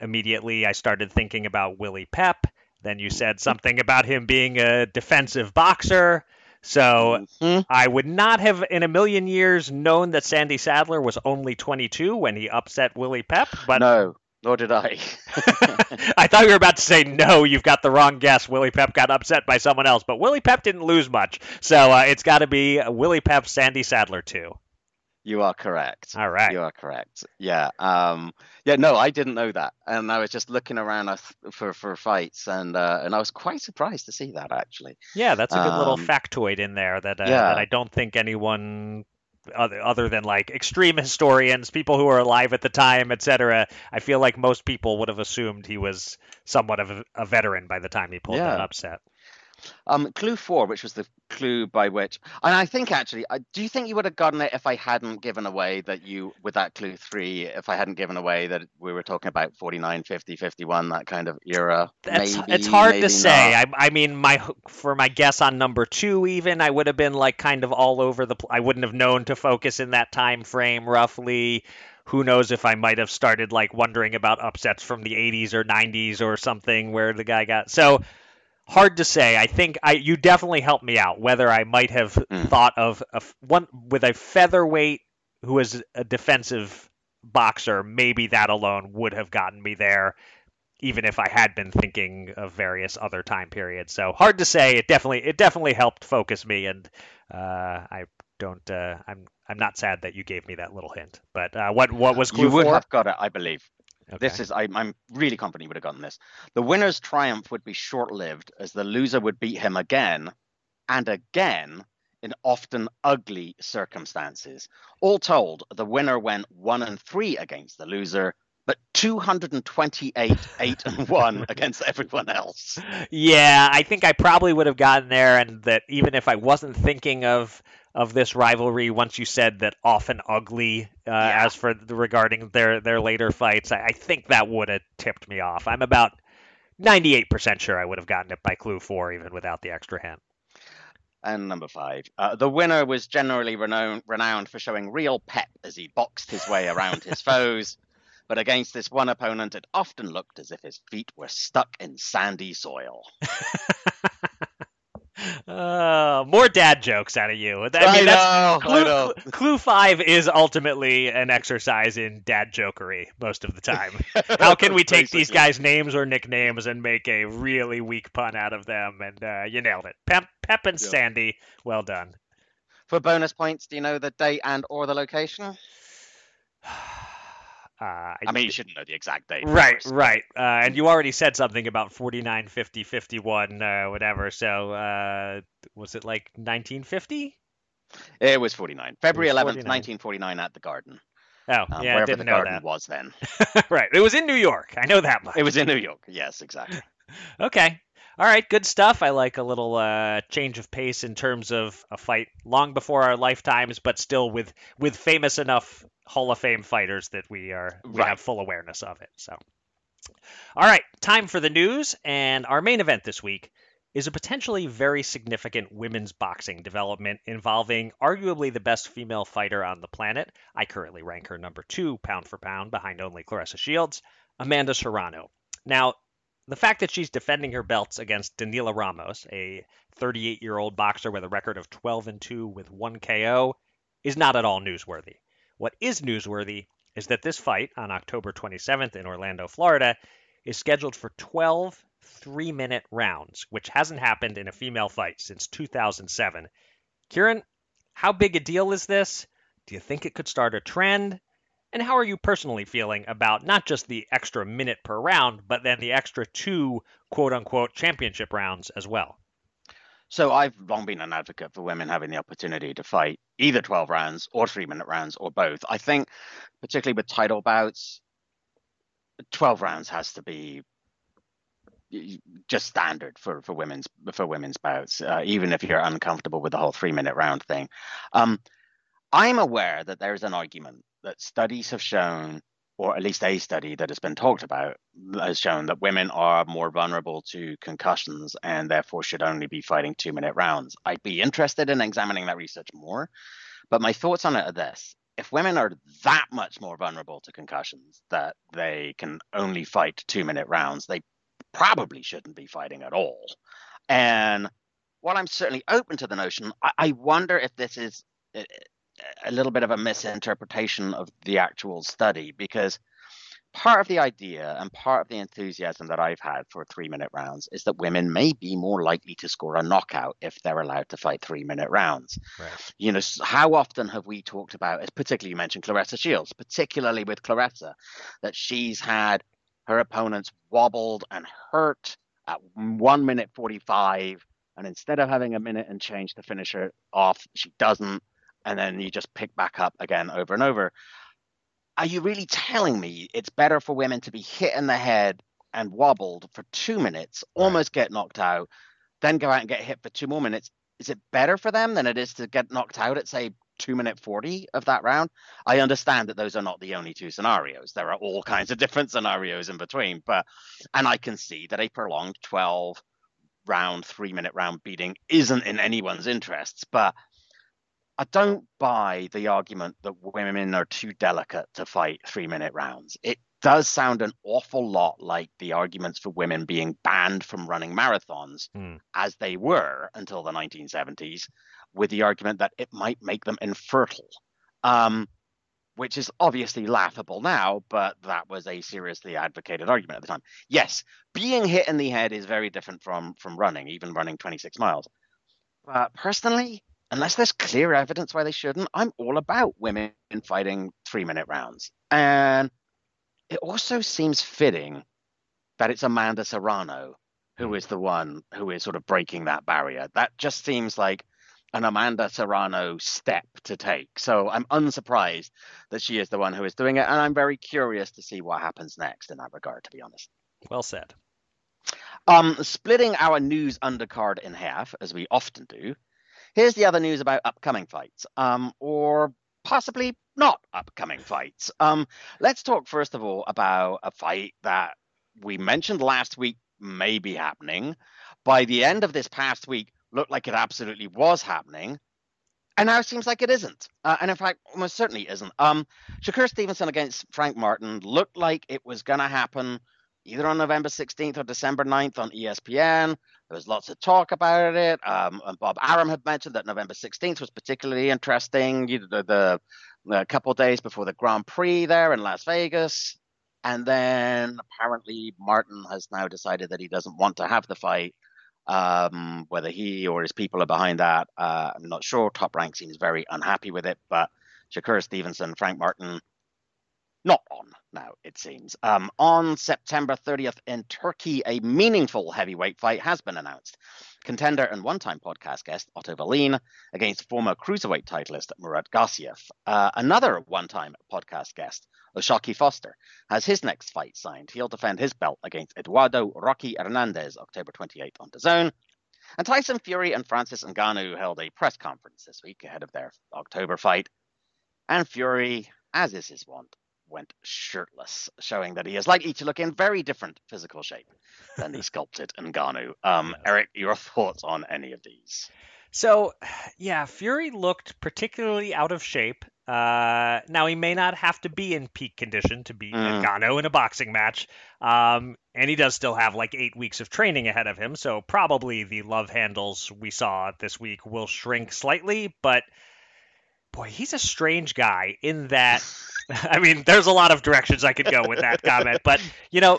[SPEAKER 3] immediately I started thinking about Willie Pep. Then you said something about him being a defensive boxer. So
[SPEAKER 2] Mhm.
[SPEAKER 3] I would not have in a million years known that Sandy Saddler was only 22 when he upset Willie Pep, but
[SPEAKER 2] no, nor did I.
[SPEAKER 3] I thought you were about to say no. You've got the wrong guess. Willie Pep got upset by someone else, but Willie Pep didn't lose much, so uh, it's got to be Willie Pep, Sandy Saddler too.
[SPEAKER 2] You are correct.
[SPEAKER 3] All right.
[SPEAKER 2] You are correct. Yeah. Um. Yeah. No, I didn't know that, and I was just looking around for for fights, and uh, and I was quite surprised to see that actually.
[SPEAKER 3] Yeah, that's a good little
[SPEAKER 2] Um,
[SPEAKER 3] factoid in there that uh,
[SPEAKER 2] yeah.
[SPEAKER 3] that I don't think anyone other other than like extreme historians, people who were alive at the time, etc. I feel like most people would have assumed he was somewhat of a, a veteran by the time he pulled that upset.
[SPEAKER 2] Um, clue four, which was the clue by which, and I think actually, I, do you think you would have gotten it if I hadn't given away that you, with that clue three, if I hadn't given away that we were talking about 49, 50, 51, that kind of era?
[SPEAKER 3] That's
[SPEAKER 2] maybe,
[SPEAKER 3] it's hard to say. I, I mean, my for my guess on number two, even I would have been like kind of all over the. I wouldn't have known to focus in that time frame roughly. Who knows if I might have started like wondering about upsets from the 80s or 90s or something where the guy got so hard to say. I think I you definitely helped me out whether I might have
[SPEAKER 2] Hmm.
[SPEAKER 3] thought of a one with a featherweight who is a defensive boxer. Maybe that alone would have gotten me there even if I had been thinking of various other time periods. So hard to say. It definitely it definitely helped focus me, and uh, I don't. Uh, I'm I'm not sad that you gave me that little hint. But uh, what what was clue
[SPEAKER 2] You would
[SPEAKER 3] four?
[SPEAKER 2] have got it, I believe. This is, I, I'm really confident you would have gotten this. The winner's triumph would be short lived, as the loser would beat him again and again in often ugly circumstances. All told, the winner went one and three against the loser, but 228 eight and one against everyone else.
[SPEAKER 3] Yeah, I think I probably would have gotten there, and that even if I wasn't thinking of of this rivalry, once you said that often ugly, uh,
[SPEAKER 2] Yeah.
[SPEAKER 3] as for the, regarding their their later fights, I, I think that would have tipped me off. I'm about 98% sure I would have gotten it by clue four, even without the extra hint.
[SPEAKER 2] And number five, uh, the winner was generally renowned, renowned for showing real pep as he boxed his way around his foes. But against this one opponent, it often looked as if his feet were stuck in sandy soil.
[SPEAKER 3] Uh, more dad jokes out of you. I mean,
[SPEAKER 2] I
[SPEAKER 3] that's,
[SPEAKER 2] know,
[SPEAKER 3] clue,
[SPEAKER 2] I know.
[SPEAKER 3] clue five is ultimately an exercise in dad jokery most of the time. How can we take these guys' names or nicknames and make a really weak pun out of them? And uh, you nailed it. Pep, Pep and
[SPEAKER 2] Yeah.
[SPEAKER 3] Sandy, well done.
[SPEAKER 2] For bonus points, do you know the date and or the location?
[SPEAKER 3] Uh,
[SPEAKER 2] I mean, you shouldn't know the exact date.
[SPEAKER 3] Right, right. Uh, and you already said something about 49, 50, 51, uh, whatever. So uh, was it like 1950?
[SPEAKER 2] It was 49. February
[SPEAKER 3] was
[SPEAKER 2] 11th,
[SPEAKER 3] 49.
[SPEAKER 2] 1949 at the Garden.
[SPEAKER 3] Oh,
[SPEAKER 2] Um,
[SPEAKER 3] yeah, I
[SPEAKER 2] wherever
[SPEAKER 3] didn't
[SPEAKER 2] the
[SPEAKER 3] know
[SPEAKER 2] Garden
[SPEAKER 3] that.
[SPEAKER 2] was then.
[SPEAKER 3] right. It was in New York. I know that much.
[SPEAKER 2] It was in New York. Yes, exactly.
[SPEAKER 3] Okay. All right, good stuff. I like a little uh, change of pace in terms of a fight long before our lifetimes, but still with with famous enough Hall of Fame fighters that we are we
[SPEAKER 2] Right.
[SPEAKER 3] have full awareness of it. So, all right, time for the news, and our main event this week is a potentially very significant women's boxing development involving arguably the best female fighter on the planet. I currently rank her number two pound for pound behind only Claressa Shields, Amanda Serrano. Now, the fact that she's defending her belts against Danila Ramos, a 38 year old boxer with a record of 12 and 2 with one KO, is not at all newsworthy. What is newsworthy is that this fight on October 27th in Orlando, Florida, is scheduled for 12 three minute rounds, which hasn't happened in a female fight since 2007. Kieran, how big a deal is this? Do you think it could start a trend? And how are you personally feeling about not just the extra minute per round, but then the extra two quote unquote championship rounds as well?
[SPEAKER 2] So I've long been an advocate for women having the opportunity to fight either 12 rounds or three minute rounds or both. I think, particularly with title bouts, 12 rounds has to be just standard for, for women's for women's bouts, uh, even if you're uncomfortable with the whole three minute round thing. Um, I'm aware that there's an argument that studies have shown, or at least a study that has been talked about, has shown that women are more vulnerable to concussions and therefore should only be fighting two minute rounds. I'd be interested in examining that research more, but my thoughts on it are this. if women are that much more vulnerable to concussions that they can only fight two minute rounds, they probably shouldn't be fighting at all. And while I'm certainly open to the notion, I, I wonder if this is a, little bit of a misinterpretation of the actual study because part of the idea and part of the enthusiasm that I've had for three minute rounds is that women may be more likely to score a knockout if they're allowed to fight three minute rounds. Right. You know, how often have we talked about, particularly you mentioned Claressa Shields, particularly with Claressa, that she's had her opponents wobbled and hurt at one minute 45. And instead of having a minute and change to finish her off, she doesn't. And then you just pick back up again over and over are you really telling me it's better for women to be hit in the head and wobbled for two minutes, almost get knocked out, then go out and get hit for two more minutes? Is it better for them than it is to get knocked out at, say, two minute 40 of that round? I understand that those are not the only two scenarios. There are all kinds of different scenarios in between, but, and I can see that a prolonged 12 round, three minute round beating isn't in anyone's interests, but I don't buy the argument that women are too delicate to fight three minute rounds. It does sound an awful lot like the arguments for women being banned from running marathons, mm. as they were until the 1970s, with the argument that it might make them infertile, um, which is obviously laughable now, but that was a seriously advocated argument at the time. Yes, being hit in the head is very different from from running, even running 26 miles. But personally, unless there's clear evidence why they shouldn't, I'm all about women fighting three minute rounds. And it also seems fitting that it's Amanda Serrano who hmm. the one who is sort of breaking that barrier. That just seems like an Amanda Serrano step to take. So I'm unsurprised that she is the one who is doing it. And I'm very curious to see what happens next in that regard, to be honest.
[SPEAKER 3] Well said.
[SPEAKER 2] Um, splitting our news undercard in half, as we often do, Here's the other news about upcoming fights, um, or possibly not upcoming fights. Um, let's talk first of all about a fight that we mentioned last week may be happening. By the end of this past week, looked like it absolutely was happening. And now it seems like it isn't. Uh, and in fact, almost certainly isn't. Um, Shakur Stevenson against Frank Martin looked like it was going to happen either on November 16th or December 9th on ESPN. There was lots of talk about it. Um, and Bob Arum had mentioned that November 16th was particularly interesting. You the, the a couple days before the Grand Prix there in Las Vegas. And then apparently Martin has now decided that he doesn't want to have the fight. Um, whether he or his people are behind that, uh, I'm not sure. Top Rank seems very unhappy with it, but Shakur Stevenson, Frank Martin, not on now, it seems. Um, on September 30th in Turkey, a meaningful heavyweight fight has been announced. Contender and one time podcast guest Otto Wallin against former cruiserweight titleist Murat Gassiev. Uh, another one time podcast guest, O'Shaquie Foster, has his next fight signed. He'll defend his belt against Eduardo Rocky Hernandez October 28th on DAZN. And Tyson Fury and Francis Ngannou held a press conference this week ahead of their October fight. And Fury, as is his wont, went shirtless, showing that he is likely to look in very different physical shape than the sculpted Ngannou. Um, Eric, your thoughts on any of these?
[SPEAKER 3] So, yeah, Fury looked particularly out of shape. Uh, now he may not have to be in peak condition to beat mm. Ngannou in a boxing match, um, and he does still have like eight weeks of training ahead of him. So probably the love handles we saw this week will shrink slightly, but boy, he's a strange guy in that I mean, there's a lot of directions I could go with that comment, but you know,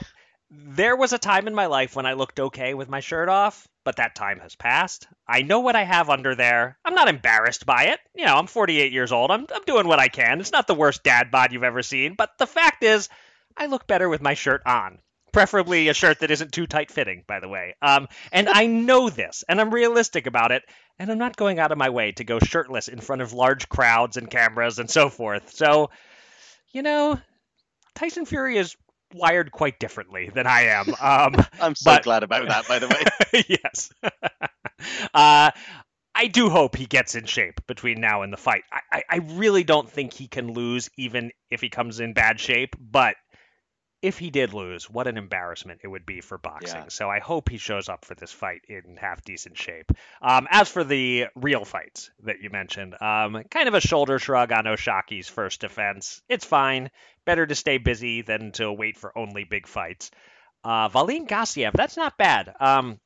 [SPEAKER 3] there was a time in my life when I looked okay with my shirt off, but that time has passed. I know what I have under there. I'm not embarrassed by it. You know, I'm 48 years old. I'm, I'm doing what I can. It's not the worst dad bod you've ever seen, but the fact is, I look better with my shirt on. Preferably a shirt that isn't too tight fitting, by the way. Um, and I know this, and I'm realistic about it, and I'm not going out of my way to go shirtless in front of large crowds and cameras and so forth. So, you know, Tyson Fury is wired quite differently than I am. Um,
[SPEAKER 2] I'm so but, glad about that, by the way.
[SPEAKER 3] yes. uh, I do hope he gets in shape between now and the fight. I, I, I really don't think he can lose, even if he comes in bad shape. But if he did lose, what an embarrassment it would be for boxing. Yeah. So I hope he shows up for this fight in half decent shape. Um, as for the real fights that you mentioned, um, kind of a shoulder shrug on O'Shaquie's first defense. It's fine. Better to stay busy than to wait for only big fights. Uh, Wallin Gassiev, that's not bad. Um,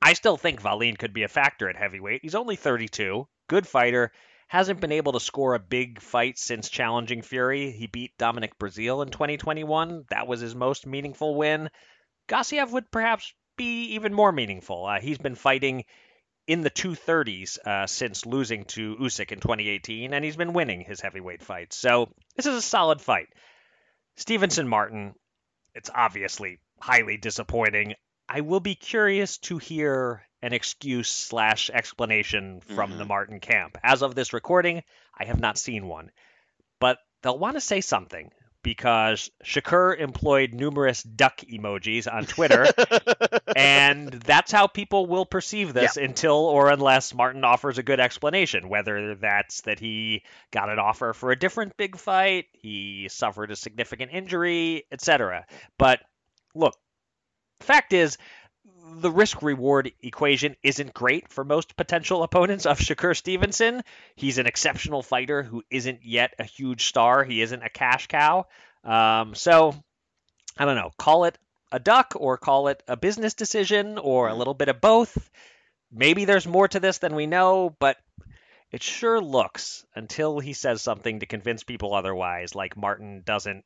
[SPEAKER 3] I still think Wallin could be a factor at heavyweight. He's only 32, good fighter hasn't been able to score a big fight since challenging Fury. He beat Dominic Breazeale in 2021. That was his most meaningful win. Gassiev would perhaps be even more meaningful. Uh, he's been fighting in the 230s uh, since losing to Usyk in 2018, and he's been winning his heavyweight fights. So this is a solid fight. Stevenson Martin, it's obviously highly disappointing. I will be curious to hear an excuse slash explanation from mm-hmm. the Martin camp. As of this recording, I have not seen one, but they'll want to say something because Shakur employed numerous duck emojis on Twitter, and that's how people will perceive this yeah. until or unless Martin offers a good explanation, whether that's that he got an offer for a different big fight, he suffered a significant injury, etc. But look, fact is, the risk reward equation isn't great for most potential opponents of Shakur Stevenson. He's an exceptional fighter who isn't yet a huge star. He isn't a cash cow. Um, so, I don't know, call it a duck or call it a business decision or a little bit of both. Maybe there's more to this than we know, but it sure looks, until he says something to convince people otherwise, like Martin doesn't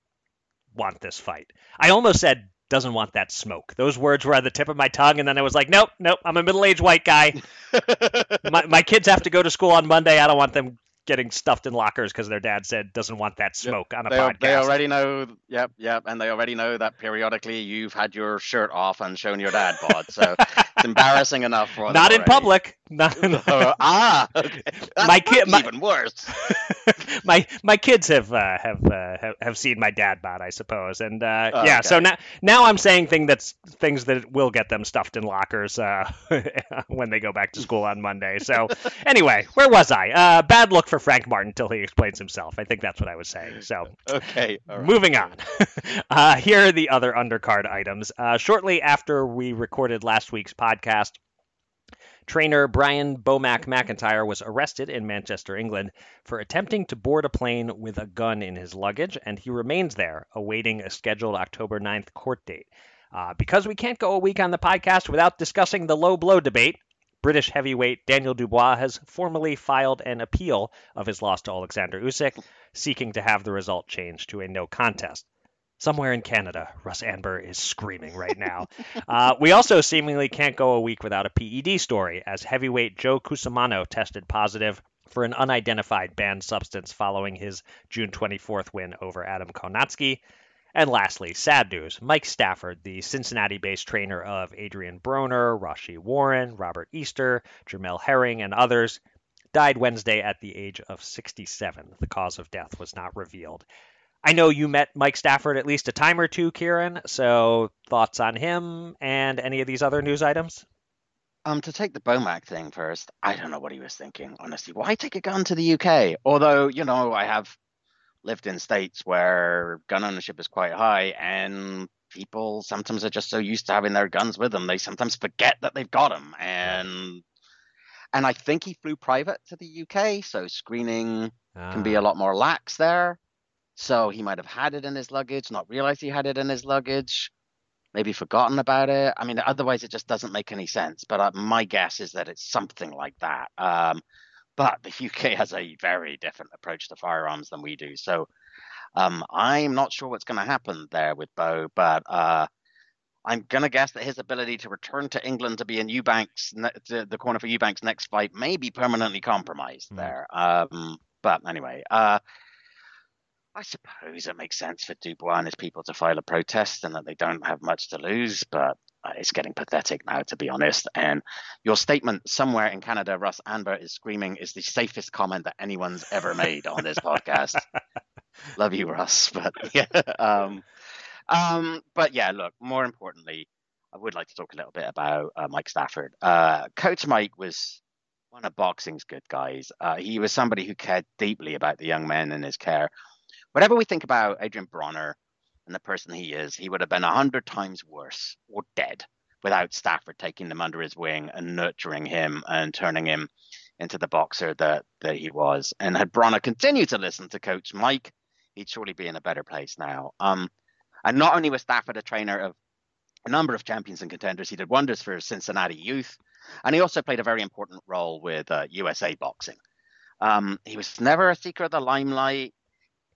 [SPEAKER 3] want this fight. I almost said doesn't want that smoke. Those words were at the tip of my tongue, and then I was like, nope, nope, I'm a middle aged white guy. my, my kids have to go to school on Monday. I don't want them getting stuffed in lockers because their dad said doesn't want that smoke yep. on a
[SPEAKER 2] they,
[SPEAKER 3] podcast.
[SPEAKER 2] They already know, yep, yep, and they already know that periodically you've had your shirt off and shown your dad bod. So it's embarrassing enough for.
[SPEAKER 3] Not
[SPEAKER 2] already.
[SPEAKER 3] in public. Not
[SPEAKER 2] oh, ah, okay. my kid, my, even worse.
[SPEAKER 3] my my kids have uh, have, uh, have have seen my dad bod, I suppose, and uh, oh, yeah. Okay. So now now I'm saying thing that's things that will get them stuffed in lockers uh, when they go back to school on Monday. So anyway, where was I? Uh, bad look for Frank Martin until he explains himself. I think that's what I was saying. So
[SPEAKER 2] okay,
[SPEAKER 3] moving on. uh, here are the other undercard items. Uh, shortly after we recorded last week's podcast, trainer Brian Bomac McIntyre was arrested in Manchester, England, for attempting to board a plane with a gun in his luggage, and he remains there, awaiting a scheduled October 9th court date. Uh, because we can't go a week on the podcast without discussing the low blow debate, British heavyweight Daniel Dubois has formally filed an appeal of his loss to Alexander Usyk, seeking to have the result changed to a no contest. Somewhere in Canada, Russ Anber is screaming right now. uh, we also seemingly can't go a week without a PED story, as heavyweight Joe Cusumano tested positive for an unidentified banned substance following his June 24th win over Adam Kownacki. And lastly, sad news Mike Stafford, the Cincinnati based trainer of Adrian Broner, Rau'shee Warren, Robert Easter, Jamel Herring, and others, died Wednesday at the age of 67. The cause of death was not revealed. I know you met Mike Stafford at least a time or two, Kieran. So thoughts on him and any of these other news items?
[SPEAKER 2] Um, to take the Bomac thing first, I don't know what he was thinking, honestly. Why take a gun to the UK? Although, you know, I have lived in states where gun ownership is quite high and people sometimes are just so used to having their guns with them they sometimes forget that they've got them and and I think he flew private to the UK so screening ah. can be a ah. lot more lax there so he might have had it in his luggage not realized he had it in his luggage maybe forgotten about it I mean otherwise it just doesn't make any sense but uh, my guess is that it's something like that um, but the UK has a very different approach to firearms than we do. So um, I'm not sure what's going to happen there with Bo, but uh, I'm going to guess that his ability to return to England to be in Eubank's, the corner for Eubank's next fight, may be permanently compromised mm. there. Um, but anyway, uh, I suppose it makes sense for Dubois and his people to file a protest and that they don't have much to lose, but uh, it's getting pathetic now, to be honest. And your statement somewhere in Canada, Russ Anber is screaming, is the safest comment that anyone's ever made on this podcast. Love you, Russ. But yeah, um, um, but yeah, look. More importantly, I would like to talk a little bit about uh, Mike Stafford. Uh, Coach Mike was one of boxing's good guys. Uh, he was somebody who cared deeply about the young men in his care. Whatever we think about Adrian Broner, and the person he is, he would have been a hundred times worse or dead without Stafford taking him under his wing and nurturing him and turning him into the boxer that, that he was. And had Broner continued to listen to Coach Mike, he'd surely be in a better place now. Um, and not only was Stafford a trainer of a number of champions and contenders, he did wonders for Cincinnati youth, and he also played a very important role with uh, USA boxing. Um, he was never a seeker of the limelight.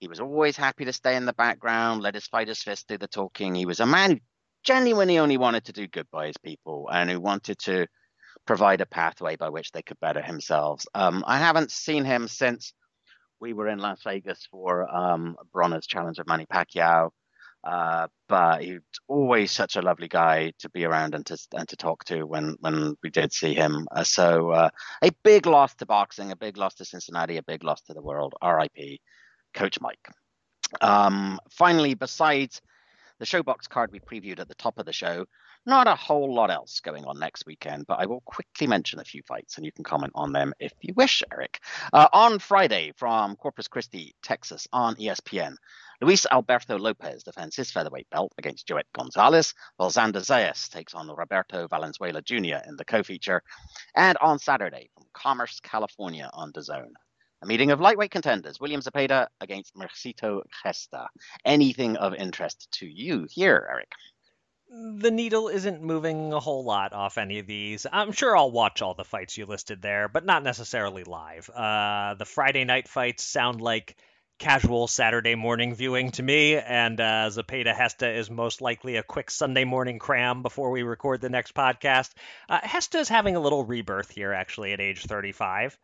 [SPEAKER 2] He was always happy to stay in the background, let his fighters fist do the talking. He was a man who genuinely only wanted to do good by his people and who wanted to provide a pathway by which they could better themselves. Um, I haven't seen him since we were in Las Vegas for um, Broner's challenge of Manny Pacquiao. Uh, but he's always such a lovely guy to be around and to and to talk to when when we did see him. Uh, so uh, a big loss to boxing, a big loss to Cincinnati, a big loss to the world. R.I.P. Coach Mike. Um, finally, besides the ShoBox card we previewed at the top of the show, not a whole lot else going on next weekend, but I will quickly mention a few fights and you can comment on them if you wish, Eric. Uh, on Friday from Corpus Christi, Texas, on ESPN, Luis Alberto Lopez defends his featherweight belt against Joet Gonzalez, while Xander Zayas takes on Roberto Valenzuela Jr. in the co-feature. And on Saturday from Commerce, California on DAZN, a meeting of lightweight contenders, William Zepeda against Mercito Gesta. Anything of interest to you here, Eric?
[SPEAKER 3] the needle isn't moving a whole lot off any of these. I'm sure I'll watch all the fights you listed there, but not necessarily live. Uh, the Friday night fights sound like casual Saturday morning viewing to me, and uh, Zepeda Gesta is most likely a quick Sunday morning cram before we record the next podcast. Uh, Gesta is having a little rebirth here, actually, at age 35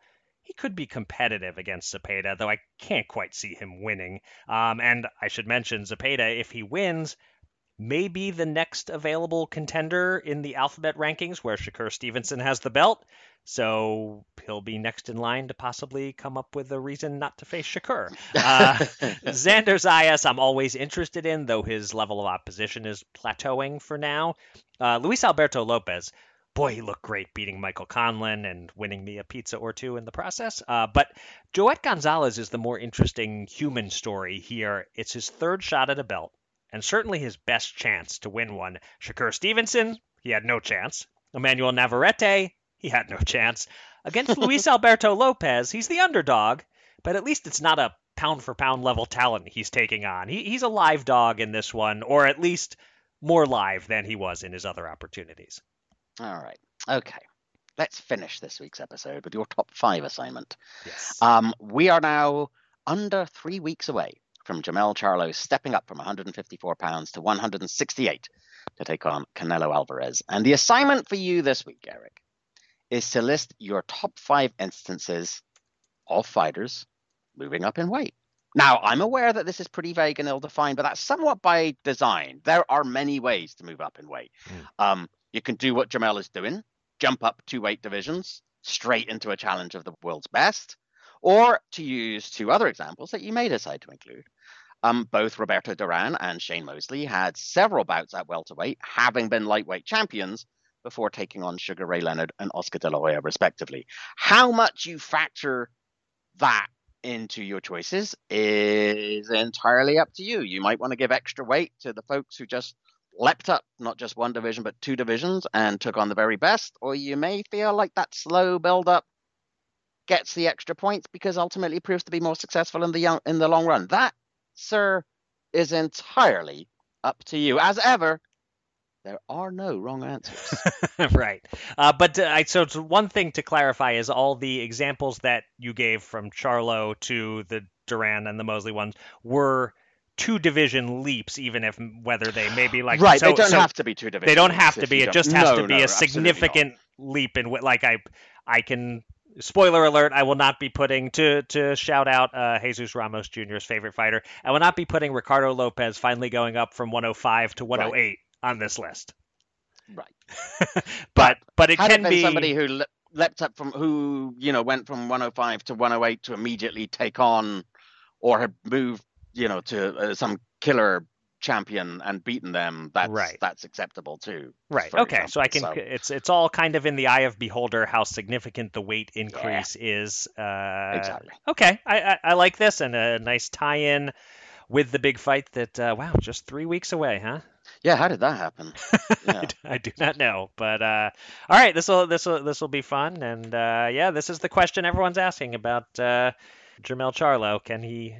[SPEAKER 3] he could be competitive against Zepeda, though I can't quite see him winning. Um, and I should mention Zepeda, if he wins, may be the next available contender in the alphabet rankings where Shakur Stevenson has the belt. So he'll be next in line to possibly come up with a reason not to face Shakur. Uh, Xander Zayas, I'm always interested in, though his level of opposition is plateauing for now. Uh, Luis Alberto Lopez, boy, he looked great beating Michael Conlan and winning me a pizza or two in the process. Uh, but Joet Gonzalez is the more interesting human story here. It's his third shot at a belt and certainly his best chance to win one. Shakur Stevenson, he had no chance. Emmanuel Navarrete, he had no chance. Against Luis Alberto Lopez, he's the underdog, but at least it's not a pound for pound level talent he's taking on. He, he's a live dog in this one, or at least more live than he was in his other opportunities.
[SPEAKER 2] All right. Okay. Let's finish this week's episode with your top five assignment.
[SPEAKER 3] Yes.
[SPEAKER 2] Um, we are now under three weeks away from Jermell Charlo stepping up from 154 pounds to 168 to take on Canelo Alvarez. And the assignment for you this week, Eric, is to list your top five instances of fighters moving up in weight. Now, I'm aware that this is pretty vague and ill defined, but that's somewhat by design. There are many ways to move up in weight. Mm. Um, you can do what Jermell is doing jump up two weight divisions straight into a challenge of the world's best, or to use two other examples that you may decide to include. Um, both Roberto Duran and Shane Mosley had several bouts at welterweight, having been lightweight champions before taking on Sugar Ray Leonard and Oscar De La Hoya, respectively. How much you factor that into your choices is entirely up to you. You might want to give extra weight to the folks who just leapt up not just one division but two divisions and took on the very best, or you may feel like that slow build up gets the extra points because ultimately proves to be more successful in the young, in the long run. That sir, is entirely up to you. As ever, there are no wrong answers.
[SPEAKER 3] right. Uh, but uh, so one thing to clarify is all the examples that you gave from Charlo to the Duran and the Mosley ones were two division leaps, even if whether they may be like
[SPEAKER 2] right.
[SPEAKER 3] So,
[SPEAKER 2] they don't
[SPEAKER 3] so
[SPEAKER 2] have to be two divisions.
[SPEAKER 3] They don't have to be. It just has
[SPEAKER 2] no,
[SPEAKER 3] to be
[SPEAKER 2] no,
[SPEAKER 3] a significant leap in like I I can spoiler alert, I will not be putting to to shout out uh, Jesus Ramos Jr.'s favorite fighter. I will not be putting Ricardo Lopez finally going up from 105 to 108 right. on this list.
[SPEAKER 2] Right.
[SPEAKER 3] but, but it can
[SPEAKER 2] it
[SPEAKER 3] be
[SPEAKER 2] somebody who le- leapt up from who you know went from 105 to 108 to immediately take on or had moved you know to uh, some killer champion and beaten them, that's
[SPEAKER 3] right.
[SPEAKER 2] that's acceptable too.
[SPEAKER 3] Right. Okay. Example. So I can. So. It's it's all kind of in the eye of beholder how significant the weight increase yeah. is. Uh,
[SPEAKER 2] exactly.
[SPEAKER 3] Okay. I, I, I like this and a nice tie-in. with the big fight that uh, wow, just three weeks away, huh?
[SPEAKER 2] Yeah, how did that happen? Yeah.
[SPEAKER 3] I do not know, but uh, all right, this will this will this will be fun, and uh, yeah, this is the question everyone's asking about uh, Jermell Charlo. Can he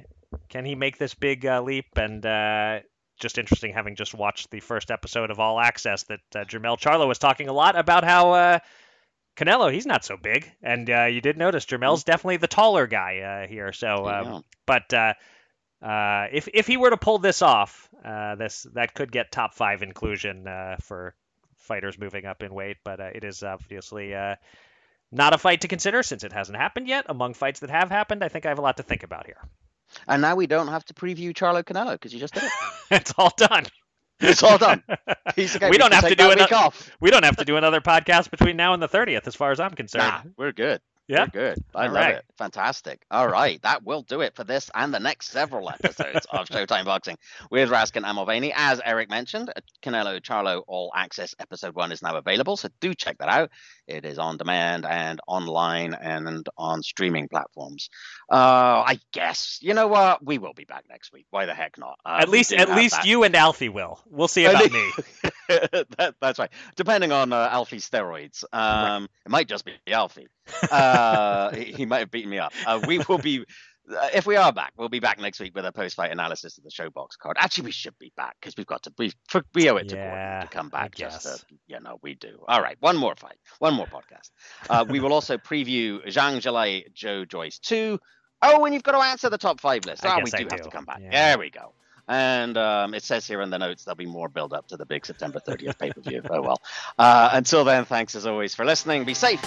[SPEAKER 3] can he make this big uh, leap? And uh, just interesting having just watched the first episode of All Access that uh, Jermell Charlo was talking a lot about how uh, Canelo he's not so big, and uh, you did notice Jermell's definitely the taller guy uh, here. So, um, but uh, uh, if if he were to pull this off, uh, this that could get top five inclusion uh, for fighters moving up in weight. But uh, it is obviously uh, not a fight to consider since it hasn't happened yet. Among fights that have happened, I think I have a lot to think about here.
[SPEAKER 2] And now we don't have to preview Charlo Canelo because you just did it.
[SPEAKER 3] it's all done.
[SPEAKER 2] It's all done. He's okay.
[SPEAKER 3] We don't have to do
[SPEAKER 2] that
[SPEAKER 3] it.
[SPEAKER 2] week off.
[SPEAKER 3] We don't have to do another podcast between now and the 30th, as far as I'm concerned.
[SPEAKER 2] Nah, we're good.
[SPEAKER 3] Yeah.
[SPEAKER 2] We're good. I
[SPEAKER 3] All
[SPEAKER 2] love
[SPEAKER 3] right.
[SPEAKER 2] it. Fantastic. All right. That will do it for this and the next several episodes of Showtime Boxing with Raskin and Mulvaney. As Eric mentioned, Canelo Charlo All Access Episode 1 is now available, so do check that out. It is on demand and online and on streaming platforms. Uh, I guess, you know what? We will be back next week. Why the heck not? Uh,
[SPEAKER 3] at least, at least
[SPEAKER 2] that-
[SPEAKER 3] you and Alfie will. We'll see about me.
[SPEAKER 2] that, that's right. Depending on uh, Alfie's steroids, um, it might just be Alfie. Uh, he, he might have beaten me up. Uh, we will be, uh, if we are back, we'll be back next week with a post-fight analysis of the ShoBox card. Actually, we should be back because we've got to. We we owe it to
[SPEAKER 3] Yeah,
[SPEAKER 2] to come back. Just to, you know, we do. All right, one more fight, one more podcast. Uh, we will also preview Zhang Zhilei, Joe Joyce two. Oh, and you've got to answer the top five list.
[SPEAKER 3] I
[SPEAKER 2] oh, we
[SPEAKER 3] I
[SPEAKER 2] do have to come back.
[SPEAKER 3] Yeah.
[SPEAKER 2] There we go. And um, it says here in the notes there'll be more build up to the big September 30th pay per view. oh well. Uh, until then, thanks as always for listening. Be safe